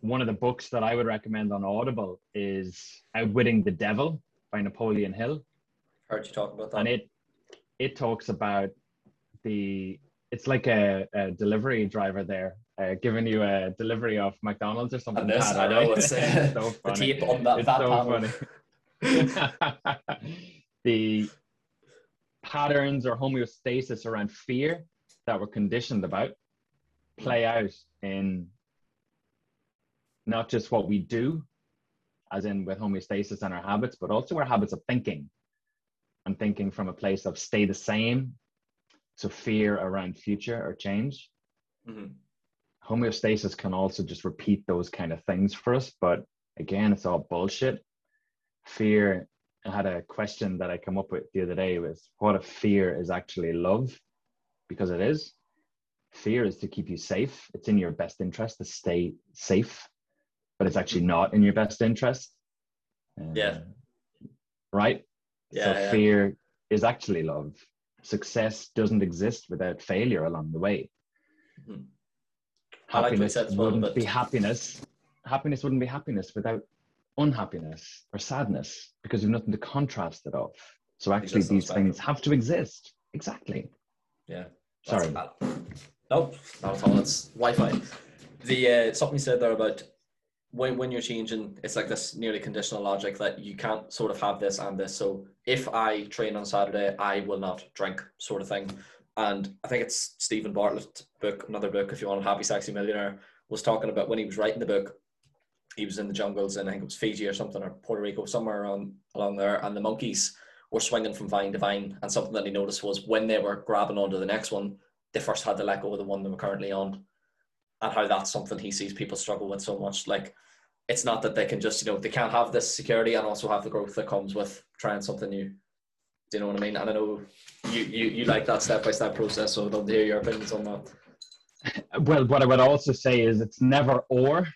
one of the books that I would recommend on Audible is Outwitting the Devil by Napoleon Hill. Heard you talk about that. And it it talks about the it's like a, a delivery driver there uh, giving you a delivery of McDonald's or something. And this, bad, I know, *laughs* it's, uh, so the funny. tape on that, It's that so funny. *laughs* the patterns or homeostasis around fear that we're conditioned about play out in not just what we do, as in with homeostasis and our habits, but also our habits of thinking and thinking from a place of stay the same. So fear around future or change. Mhm. Homeostasis can also just repeat those kind of things for us, but again, it's all bullshit. Fear. I had a question that I come up with the other day was what if fear is actually love? Because it is. Fear is to keep you safe. It's in your best interest to stay safe, but it's actually not in your best interest. Yeah. Uh, Right? Yeah, so yeah. fear is actually love. Success doesn't exist without failure along the way. Mhm. I like what you Happiness well, wouldn't be happiness. Happiness wouldn't be happiness without unhappiness or sadness because we've nothing to contrast it off. So actually, these spectrum. things have to exist. Exactly. Yeah. Sorry. Bad. Nope, not at all. It's Wi-Fi. The uh, something you said there about when when you're changing, it's like this nearly conditional logic that you can't sort of have this and this. So if I train on Saturday, I will not drink, sort of thing. And I think it's Steven Bartlett's book, another book, if you want, Happy Sexy Millionaire, was talking about when he was writing the book. He was in the jungles and I think it was Fiji or something or Puerto Rico somewhere around along there, and the monkeys were swinging from vine to vine. And something that he noticed was when they were grabbing onto the next one, they first had to let go of the one they were currently on, and how that's something he sees people struggle with so much. Like, it's not that they can just you know they can't have this security and also have the growth that comes with trying something new. Do you know what I mean? And I know you you, you like that step by step process, so I'd love to hear your opinions on that. Well, what I would also say is it's never or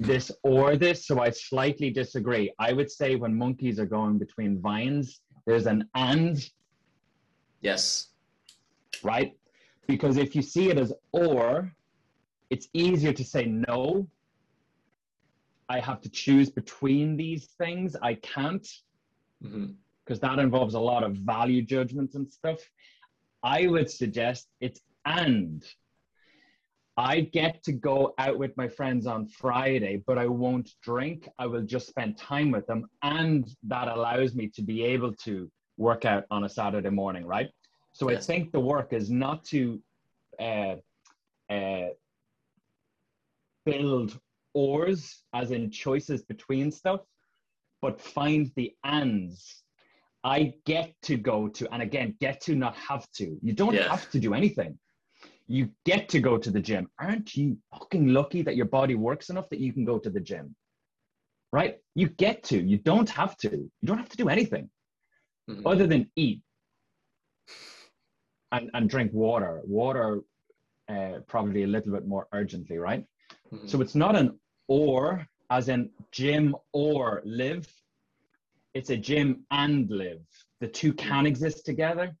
this or this. So I slightly disagree. I would say when monkeys are going between vines, there's an and Yes. right? Because if you see it as or, it's easier to say no. I have to choose between these things. I can't hmm because that involves a lot of value judgments and stuff. I would suggest it's and. I get to go out with my friends on Friday, but I won't drink. I will just spend time with them. And that allows me to be able to work out on a Saturday morning, right? So I think the work is not to uh, uh, build ors, as in choices between stuff, but find the ands. I get to go to, and again, get to, not have to. You don't Yeah. have to do anything. You get to go to the gym. Aren't you fucking lucky that your body works enough that you can go to the gym? Right? You get to. You don't have to. You don't have to do anything Mhm. other than eat and, and drink water. Water, uh, probably a little bit more urgently, right? Mhm. So it's not an or, as in gym or live. It's a gym and live. The two can exist together.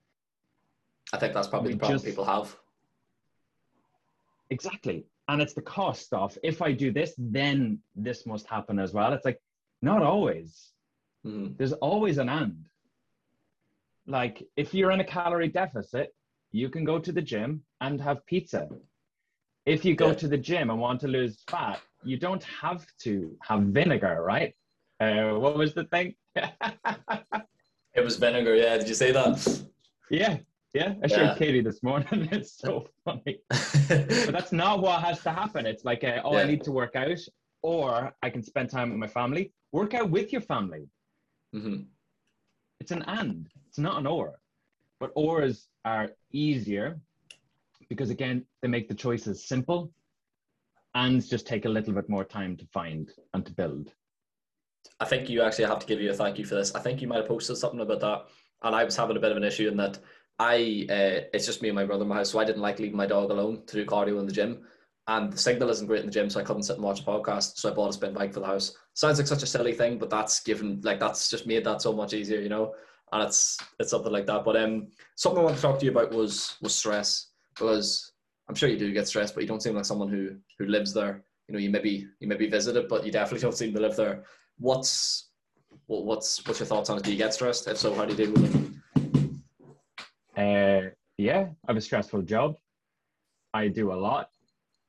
I think that's probably we the problem just- people have. Exactly. And it's the cost of if I do this, then this must happen as well. It's like, not always. Mhm. There's always an and. Like, if you're in a calorie deficit, you can go to the gym and have pizza. If you go Yeah. to the gym and want to lose fat, you don't have to have vinegar, right? Uh, what was the thing? *laughs* It was vinegar, yeah. Did you say that? yeah, Yeah, I showed yeah. Katie this morning. *laughs* It's so funny. but that's *laughs* not what has to happen. It's like, uh, oh, yeah. I need to work out, or I can spend time with my family. Work out with your family. Mm-hmm. It's an and. It's not an or. But ors are easier because again, they make the choices simple and just take a little bit more time to find and to build. I think you actually have to give you a thank you for this. I think you might have posted something about that, and I was having a bit of an issue in that I uh, it's just me and my brother in my house, so I didn't like leaving my dog alone to do cardio in the gym. And the signal isn't great in the gym, so I couldn't sit and watch a podcast. So I bought a spin bike for the house. Sounds like such a silly thing, but that's given like that's just made that so much easier, you know. And it's it's something like that. But um, something I want to talk to you about was was stress because I'm sure you do get stressed, but you don't seem like someone who who lives there. You know, you maybe you maybe visited, but you definitely *laughs* don't seem to live there. What's what, what's what's your thoughts on it? Do you get stressed? If so, how do you deal with it? Uh, yeah, I have a stressful job. I do a lot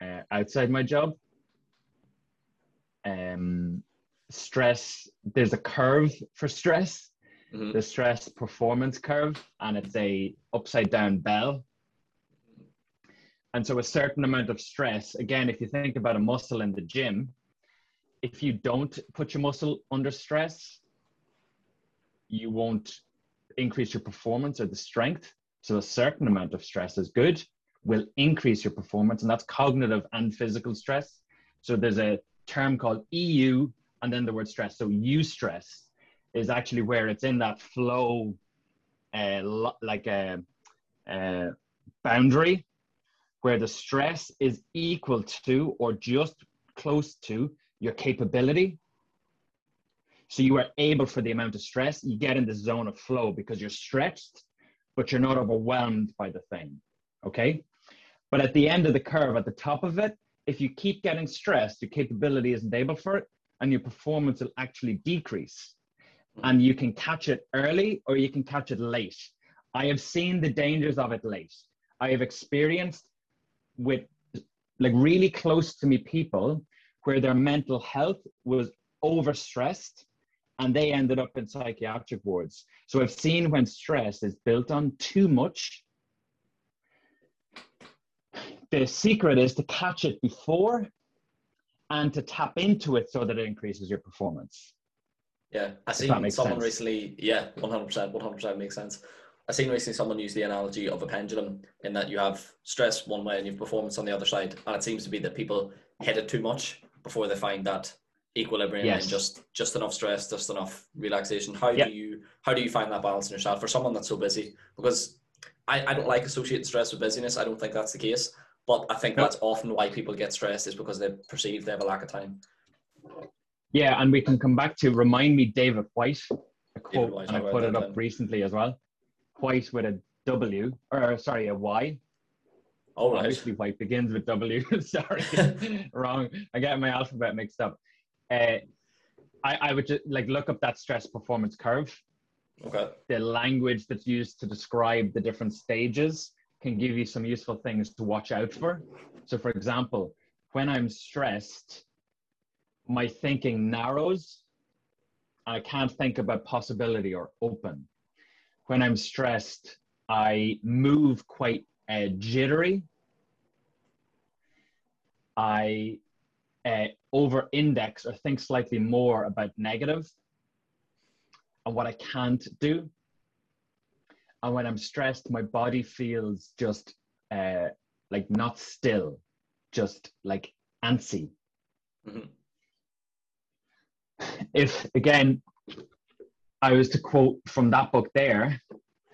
uh, outside my job. Um, stress. There's a curve for stress. Mm-hmm. The stress performance curve, and it's a upside down bell and so a certain amount of stress, again, if you think about a muscle in the gym, if you don't put your muscle under stress, you won't increase your performance or the strength. So a certain amount of stress is good, will increase your performance, and that's cognitive and physical stress. So there's a term called EU and then the word stress. So eustress is actually where it's in that flow, uh, like a, a boundary where the stress is equal to or just close to your capability. So you are able for the amount of stress, you get in the zone of flow because you're stretched, but you're not overwhelmed by the thing. Okay. But at the end of the curve, at the top of it, if you keep getting stressed, your capability isn't able for it, and your performance will actually decrease. And you can catch it early or you can catch it late. I have seen the dangers of it late. I have experienced with like really close to me people where their mental health was overstressed and they ended up in psychiatric wards. So I've seen when stress is built on too much, the secret is to catch it before and to tap into it so that it increases your performance. Yeah, I seen someone sense. recently. Yeah, one hundred percent, one hundred percent makes sense. I seen recently someone use the analogy of a pendulum in that you have stress one way and you have performance on the other side, and it seems to be that people hit it too much before they find that equilibrium yes. and just just enough stress, just enough relaxation. How yep. do you how do you find that balance in yourself for someone that's so busy? Because I, I don't like associating stress with busyness. I don't think that's the case. But I think that's often why people get stressed is because they perceive they have a lack of time. Yeah, and we can come back to remind me David Whyte, a quote, White, and I put it up then. recently as well. White with a W, or sorry, a Y. Oh, right. Obviously, white begins with W. *laughs* sorry, *laughs* wrong. I get my alphabet mixed up. Uh, I, I would just like look up that stress performance curve. Okay. The language that's used to describe the different stages can give you some useful things to watch out for. So, for example, when I'm stressed, my thinking narrows. I can't think about possibility or open when I'm stressed, I move quite uh, jittery. I uh, over index or think slightly more about negative and what I can't do. And when I'm stressed, my body feels just uh, like not still, just like antsy. Mm-hmm. If again, I was to quote from that book there,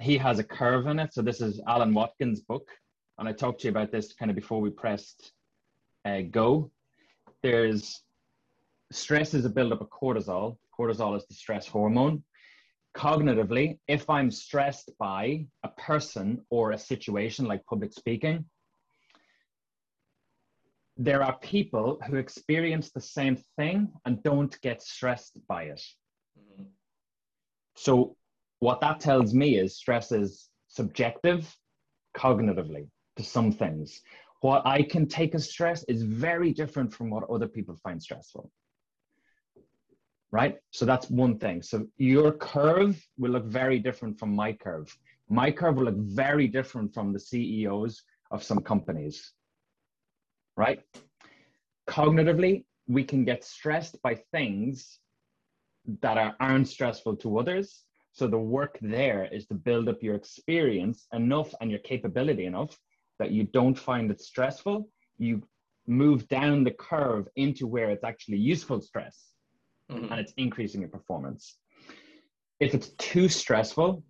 he has a curve in it. So this is Alan Watkins' book, and I talked to you about this kind of before we pressed uh, go. There's stress is a buildup of cortisol. Cortisol is the stress hormone. Cognitively, if I'm stressed by a person or a situation like public speaking, there are people who experience the same thing and don't get stressed by it. So what that tells me is stress is subjective cognitively to some things. What I can take as stress is very different from what other people find stressful. Right? So that's one thing. So your curve will look very different from my curve. my curve will look very different from the CEOs of some companies, right? Cognitively, we can get stressed by things that are, aren't stressful to others. So the work there is to build up your experience enough and your capability enough that you don't find it stressful. You move down the curve into where it's actually useful stress mm-hmm. and it's increasing your performance. If it's too stressful,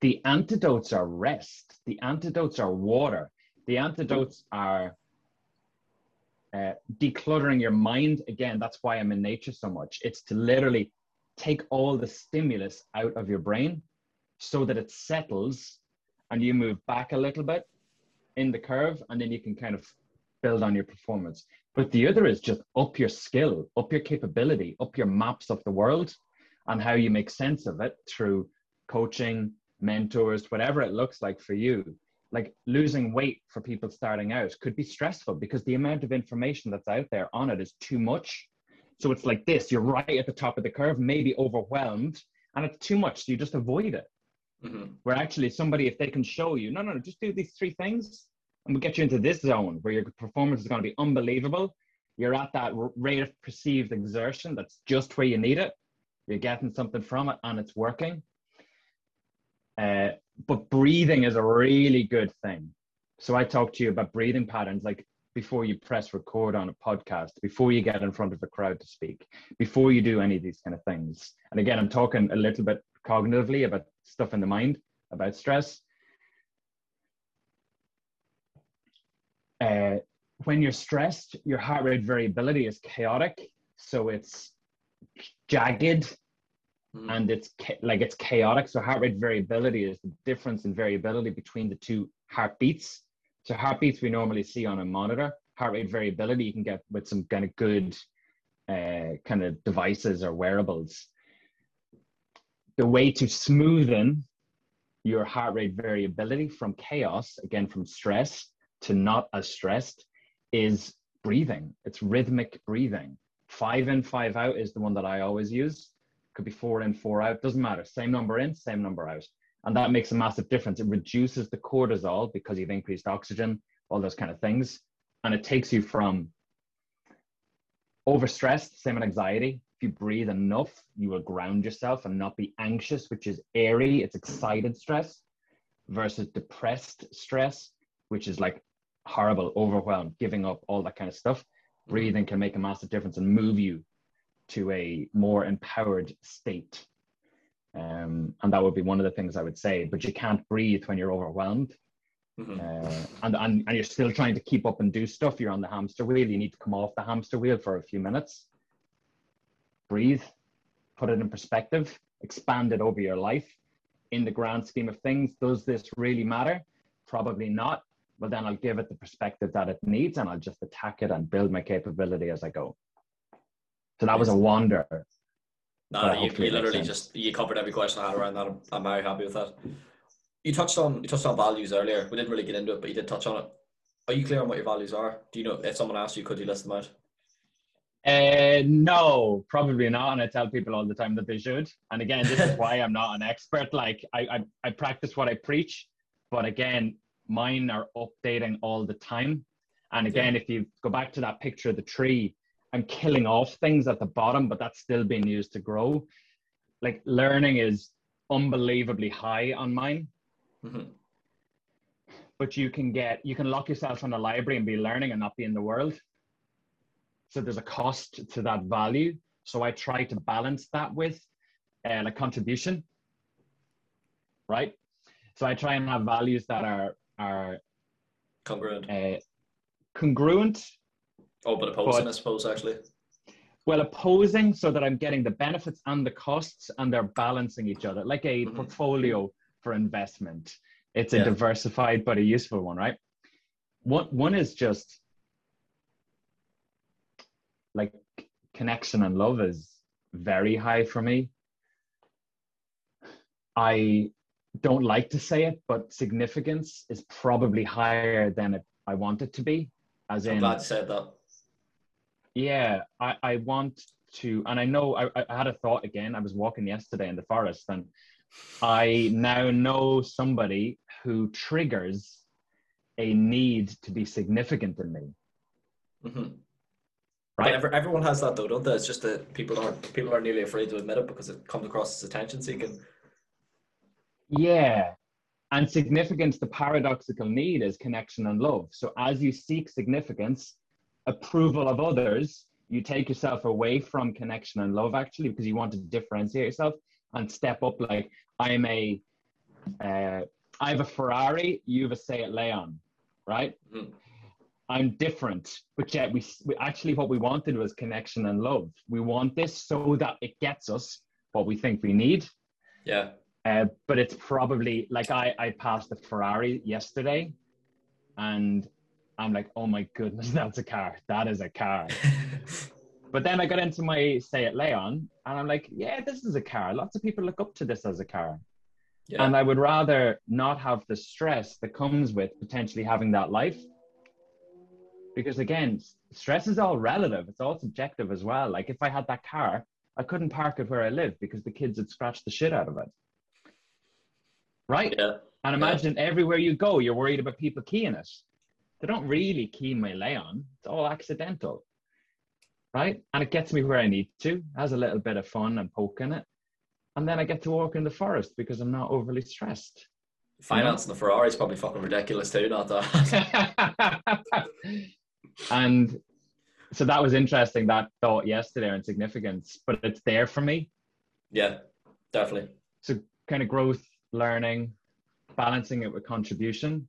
the antidotes are rest, the antidotes are water, the antidotes are uh, decluttering your mind. Again, that's why I'm in nature so much. It's to literally take all the stimulus out of your brain so that it settles and you move back a little bit in the curve and then you can kind of build on your performance. But the other is just up your skill, up your capability, up your maps of the world and how you make sense of it through coaching, mentors, whatever it looks like for you. Like losing weight for people starting out could be stressful because the amount of information that's out there on it is too much. So it's like this you're right at the top of the curve, maybe overwhelmed, and it's too much. So you just avoid it. Mm-hmm. Where actually somebody, if they can show you, no, no, no, just do these three things, and we'll get you into this zone where your performance is going to be unbelievable. You're at that rate of perceived exertion that's just where you need it. You're getting something from it, and it's working. Uh, but breathing is a really good thing. So I talk to you about breathing patterns like before you press record on a podcast, before you get in front of a crowd to speak, before you do any of these kind of things. And again, I'm talking a little bit cognitively about stuff in the mind, about stress. Uh, when you're stressed, your heart rate variability is chaotic. So it's jagged, mm. and it's like it's chaotic. So heart rate variability is the difference in variability between the two heartbeats. So heartbeats we normally see on a monitor. Heart rate variability you can get with some kind of good uh, kind of devices or wearables. The way to smoothen your heart rate variability from chaos, again from stress to not as stressed, is breathing. It's rhythmic breathing. Five in, five out is the one that I always use could be four in, four out, doesn't matter. Same number in, same number out. And that makes a massive difference. It reduces the cortisol because you've increased oxygen, all those kind of things. And it takes you from overstressed, same anxiety. If you breathe enough, you will ground yourself and not be anxious, which is airy, it's excited stress, versus depressed stress, which is like horrible, overwhelmed, giving up, all that kind of stuff. Breathing can make a massive difference and move you to a more empowered state. Um, and that would be one of the things I would say. But you can't breathe when you're overwhelmed. Mm-hmm. Uh, and, and, and you're still trying to keep up and do stuff. You're on the hamster wheel. You need to come off the hamster wheel for a few minutes. Breathe, put it in perspective, expand it over your life. In the grand scheme of things, does this really matter? Probably not. But then I'll give it the perspective that it needs and I'll just attack it and build my capability as I go. So that was a wonder. No, you, you literally just you covered every question I had around that. I'm, I'm very happy with that. You touched on you touched on values earlier. We didn't really get into it, but you did touch on it. Are you clear on what your values are? Do you know if someone asked you, could you list them out? Uh, no, probably not. And I tell people all the time that they should. And again, this is why I'm not an *laughs* expert. Like I, I, I practice what I preach, but again, mine are updating all the time. And again, yeah. if you go back to that picture of the tree, I'm killing off things at the bottom, but that's still being used to grow. Like learning is unbelievably high on mine. Mm-hmm. But you can get you can lock yourself in a library and be learning and not be in the world. So there's a cost to that value. So I try to balance that with uh, like contribution, right? So I try and have values that are are congruent, uh, congruent Oh, but opposing, but, I suppose, actually. Well, opposing so that I'm getting the benefits and the costs and they're balancing each other, like a mm-hmm. portfolio for investment. It's a yeah. diversified but a useful one, right? One, one is just like connection and love is very high for me. I don't like to say it, but significance is probably higher than it, I want it to be. As I'm in, glad you said that yeah i i want to and i know I, I had a thought again i was walking yesterday in the forest and I now know somebody who triggers a need to be significant in me. Mm-hmm. Right? Every, everyone has that though, don't they? It's just that people aren't people are nearly afraid to admit it because it comes across as attention seeking. Yeah. And significance, the paradoxical need is connection and love. So as you seek significance, approval of others, you take yourself away from connection and love actually because you want to differentiate yourself and step up. Like I'm a, uh, I have a Ferrari, you have a Seat Leon, right? Mhm. I'm different, but yet we, we actually what we wanted was connection and love. We want this so that it gets us what we think we need. Yeah. Uh, but it's probably like I, I passed a Ferrari yesterday and I'm like, oh my goodness, *laughs* that's a car. That is a car. *laughs* But then I got into my Seat Leon and I'm like, yeah, this is a car. Lots of people look up to this as a car. yeah. And I would rather not have the stress that comes with potentially having that life. Because again, stress is all relative, it's all subjective as well. Like if I had that car, I couldn't park it where I live because the kids would scratch the shit out of it. Right? yeah. And imagine everywhere you go, you're worried about people keying it. They don't really key my Leon. it's all accidental. Right? And it gets me where I need to, has a little bit of fun and poke in it. And then I get to walk in the forest because I'm not overly stressed. Financing the Ferrari is probably fucking ridiculous too, not that. *laughs* and so that was interesting, that thought yesterday on significance, but it's there for me. yeah, definitely. So kind of growth, learning, balancing it with contribution.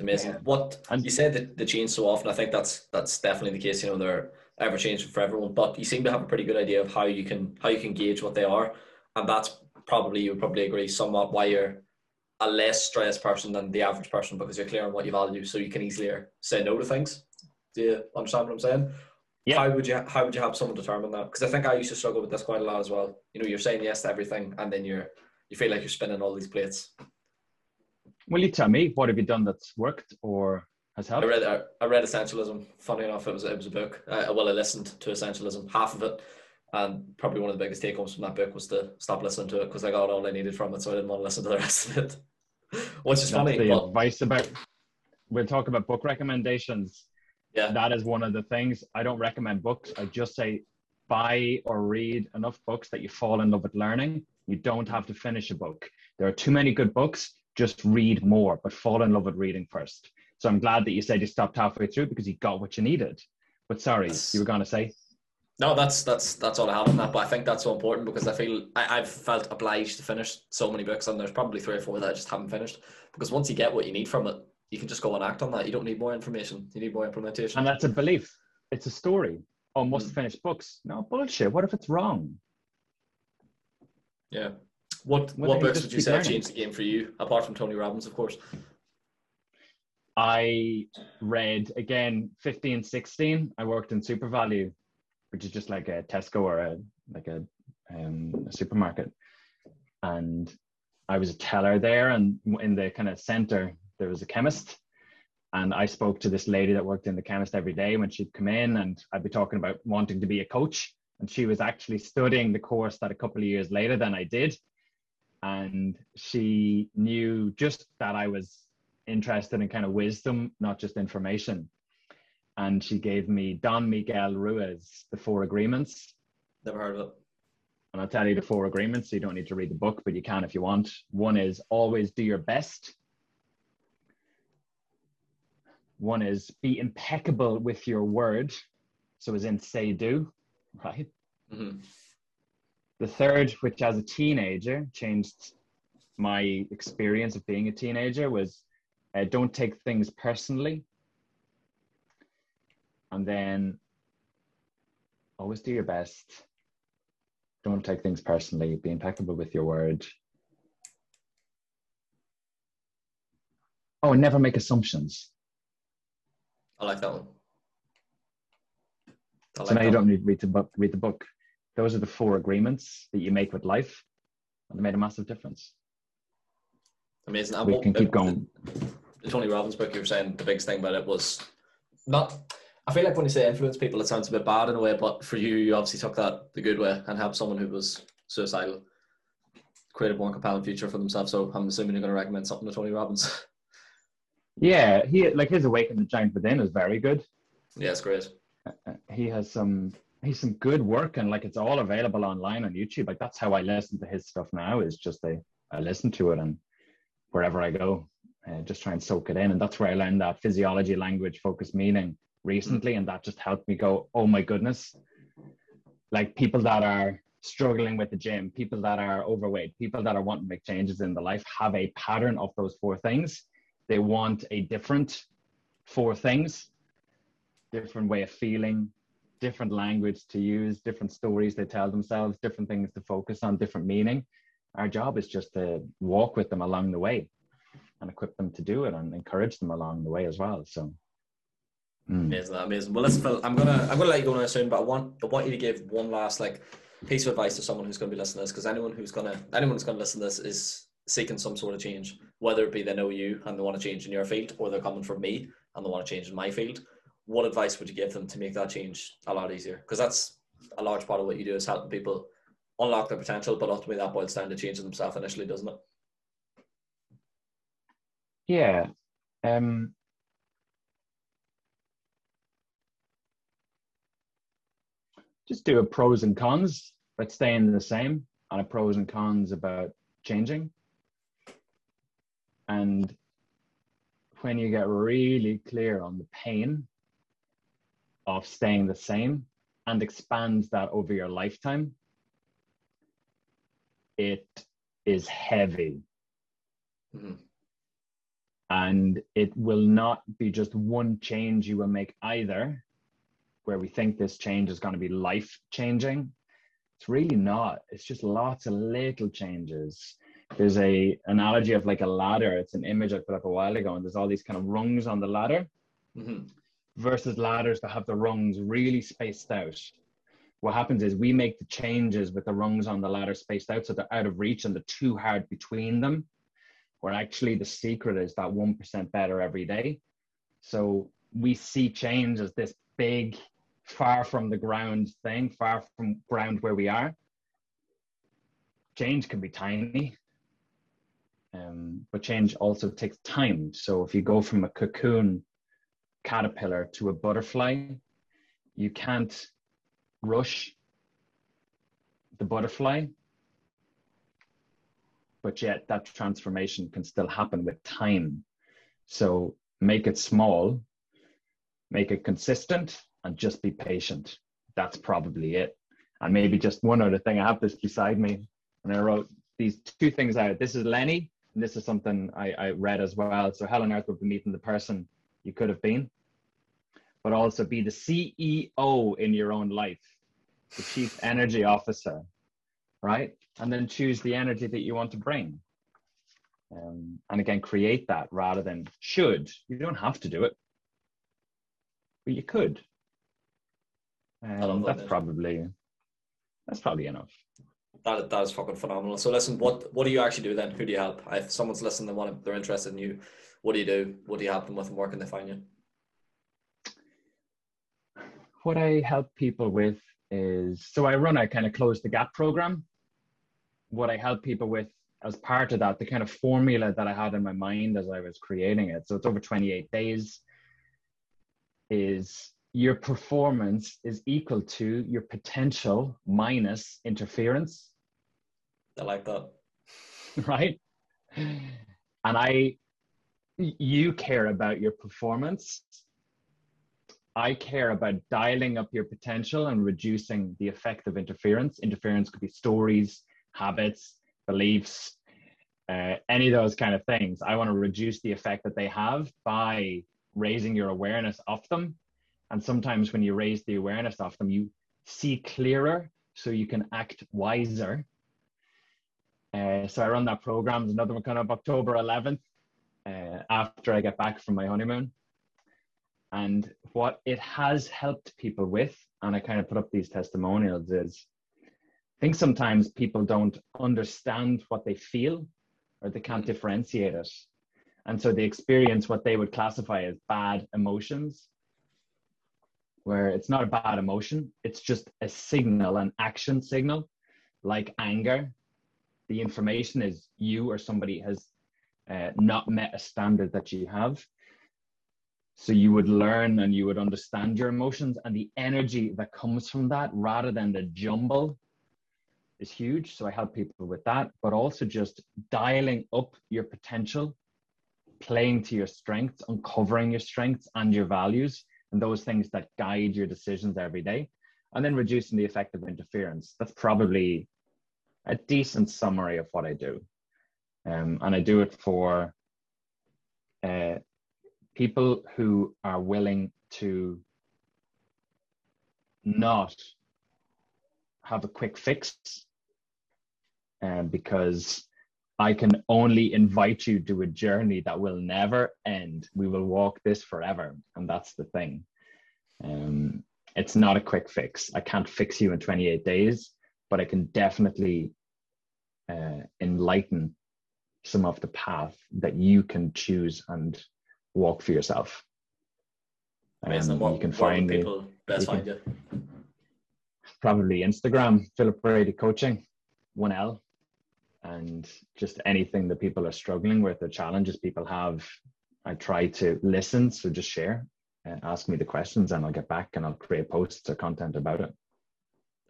Amazing. Yeah. What And- you said that they change so often. I think that's that's definitely the case. You know, they're ever changing for everyone. But you seem to have a pretty good idea of how you can how you can gauge what they are, and that's probably you would probably agree somewhat why you're a less stressed person than the average person because you're clear on what you value, so you can easier say no to things. Do you understand what I'm saying? Yeah. How would you how would you help someone determine that? Because I think I used to struggle with this quite a lot as well. You know, you're saying yes to everything, and then you're you feel like you're spinning all these plates. Will you tell me what have you done that's worked or has helped? I read I, I read Essentialism. Funny enough, it was it was a book. Uh, well, I listened to Essentialism, half of it, and probably one of the biggest take homes from that book was to stop listening to it because I got all I needed from it, so I didn't want to listen to the rest of it. *laughs* Which is That's funny, the but advice about. We'll talk about book recommendations. yeah, That is one of the things. I don't recommend books. I just say buy or read enough books that you fall in love with learning. You don't have to finish a book. There are too many good books. Just read more, but fall in love with reading first. So I'm glad that you said you stopped halfway through because you got what you needed. But sorry, That's- you were going to say. no, that's that's that's all I have on that. But I think that's so important because I feel I, I've felt obliged to finish so many books, and there's probably three or four that I just haven't finished because once you get what you need from it, you can just go and act on that. You don't need more information. You need more implementation. And that's a belief. It's a story. Oh, must Mm. finish books. No bullshit. What if it's wrong? yeah. What Well, what books would you keep say have changed the game for you, apart from Tony Robbins, of course? I read again 15, 16. I worked in SuperValu, which is just like a Tesco or a like a, um, a supermarket. And I was a teller there, and in the kind of center there was a chemist. And I spoke to this lady that worked in the chemist every day when she'd come in, and I'd be talking about wanting to be a coach. And she was actually studying the course that a couple of years later than I did. And she knew just that I was interested in kind of wisdom, not just information. And she gave me Don Miguel Ruiz, The Four Agreements. Never heard of it. And I'll tell you the four agreements. So you don't need to read the book, but you can if you want. One is always do your best. One is be impeccable with your word. So as in say do, right? hmm The third, which as a teenager changed my experience of being a teenager, was uh, don't take things personally. And then always do your best. Don't take things personally. Be impeccable with your word. Oh, and never make assumptions. I like that one. I so like now you don't need to read the book. Read the book. Those are the four agreements that you make with life, and they made a massive difference. Amazing. And We what- can keep going. The Tony Robbins book, you were saying the biggest thing about it was not. I feel like when you say influence people, it sounds a bit bad in a way, but for you, you obviously took that the good way and helped someone who was suicidal, create a more compelling future for themselves. So I'm assuming you're going to recommend something to Tony Robbins. *laughs* Yeah, he like his Awaken the Giant Within is very good. Yeah, it's great. Uh, he has some he's some good work and like it's all available online on YouTube. Like that's how I listen to his stuff now. Is just I I listen to it and wherever I go, uh, just try and soak it in. And that's where I learned that physiology, language, focus, meaning recently, and that just helped me go, oh my goodness, like people that are struggling with the gym, people that are overweight, people that are wanting to make changes in the life have a pattern of those four things. They want a different four things, different way of feeling, different language to use, different stories they tell themselves, different things to focus on, different meaning. Our job is just to walk with them along the way and equip them to do it and encourage them along the way as well. So mm. amazing, amazing. Well, listen, Phil, I'm gonna I'm gonna let you go now soon, but I want I want you to give one last like piece of advice to someone who's to be listening to this because anyone who's gonna anyone who's to listen to this is seeking some sort of change, whether it be they know you and they want to change in your field, or they're coming from me and they want to change in my field. What advice would you give them to make that change a lot easier? Because that's a large part of what you do is helping people unlock their potential, but ultimately that boils down to changing themselves initially, doesn't it? Yeah. Um, just do a pros and cons, but staying in the same, and a pros and cons about changing. And when you get really clear on the pain of staying the same and expands that over your lifetime, it is heavy. Mm-hmm. And it will not be just one change you will make either, where we think this change is going to be life changing. It's really not. It's just lots of little changes. There's a analogy of like a ladder. It's an image I put up a while ago, and there's all these kind of rungs on the ladder mm-hmm. Versus ladders that have the rungs really spaced out what happens is we make the changes with the rungs on the ladder spaced out so they're out of reach and they're too hard between them. Where actually the secret is that 1% better every day. So we see change as this big, far from the ground thing, far from ground where we are. Change can be tiny, um, but change also takes time. So if you go from a cocoon caterpillar to a butterfly, you can't rush the butterfly, but yet that transformation can still happen with time. So make it small, make it consistent, and just be patient. That's probably it. And maybe just one other thing. I have this beside me, and I wrote these two things out. This is Lenny, and this is something I, I read as well. So Hell on Earth would be meeting the person you could have been but also be the CEO in your own life, the chief energy officer, right? And then choose the energy that you want to bring. Um, and again, create that rather than should. You don't have to do it, but you could. Um, that's probably that's probably enough. That that is fucking phenomenal. So listen, what what do you actually do then? Who do you help? If someone's listening, they want they're interested in you. What do you do? What do you help them with, and where can they find you? what I help people with is so I run a kind of close the gap program. What I help people with as part of that, the kind of formula that I had in my mind as I was creating it. So it's over 28 days. Is your performance is equal to your potential minus interference. I like that. *laughs* Right. And I, you care about your performance I care about dialing up your potential and reducing the effect of interference. Interference could be stories, habits, beliefs, uh, any of those kind of things. I want to reduce the effect that they have by raising your awareness of them. And sometimes when you raise the awareness of them, you see clearer so you can act wiser. Uh, so I run that program. There's another one coming up October 11th uh, after I get back from my honeymoon. And what it has helped people with and i kind of put up these testimonials is i think sometimes people don't understand what they feel or they can't differentiate it. And so they experience what they would classify as bad emotions where it's not a bad emotion it's just a signal an action signal like anger, the information is you or somebody has uh, not met a standard that you have. So you would learn and you would understand your emotions and the energy that comes from that rather than the jumble is huge. So I help people with that, but also just dialing up your potential, playing to your strengths, uncovering your strengths and your values and those things that guide your decisions every day, and then reducing the effect of interference. That's probably a decent summary of what I do. Um, and I do it for uh, people who are willing to not have a quick fix um, because I can only invite you to a journey that will never end. We will walk this forever. And that's the thing. Um, it's not a quick fix. I can't fix you in 28 days, but I can definitely uh, enlighten some of the path that you can choose and walk for yourself. Um, what, you can find people me, best find you? Probably Instagram, Philip Brady Coaching, one L and just anything that people are struggling with or challenges people have i try to listen so just share and ask me the questions and i'll get back and i'll create posts or content about it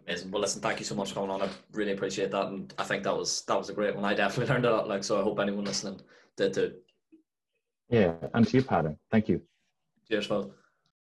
amazing. Well listen thank you so much for coming on. I really appreciate that and i think that was that was a great one. I definitely *laughs* learned a lot like so i hope anyone listening did too. Yeah and to you Peadar. Thank you. Cheers Phil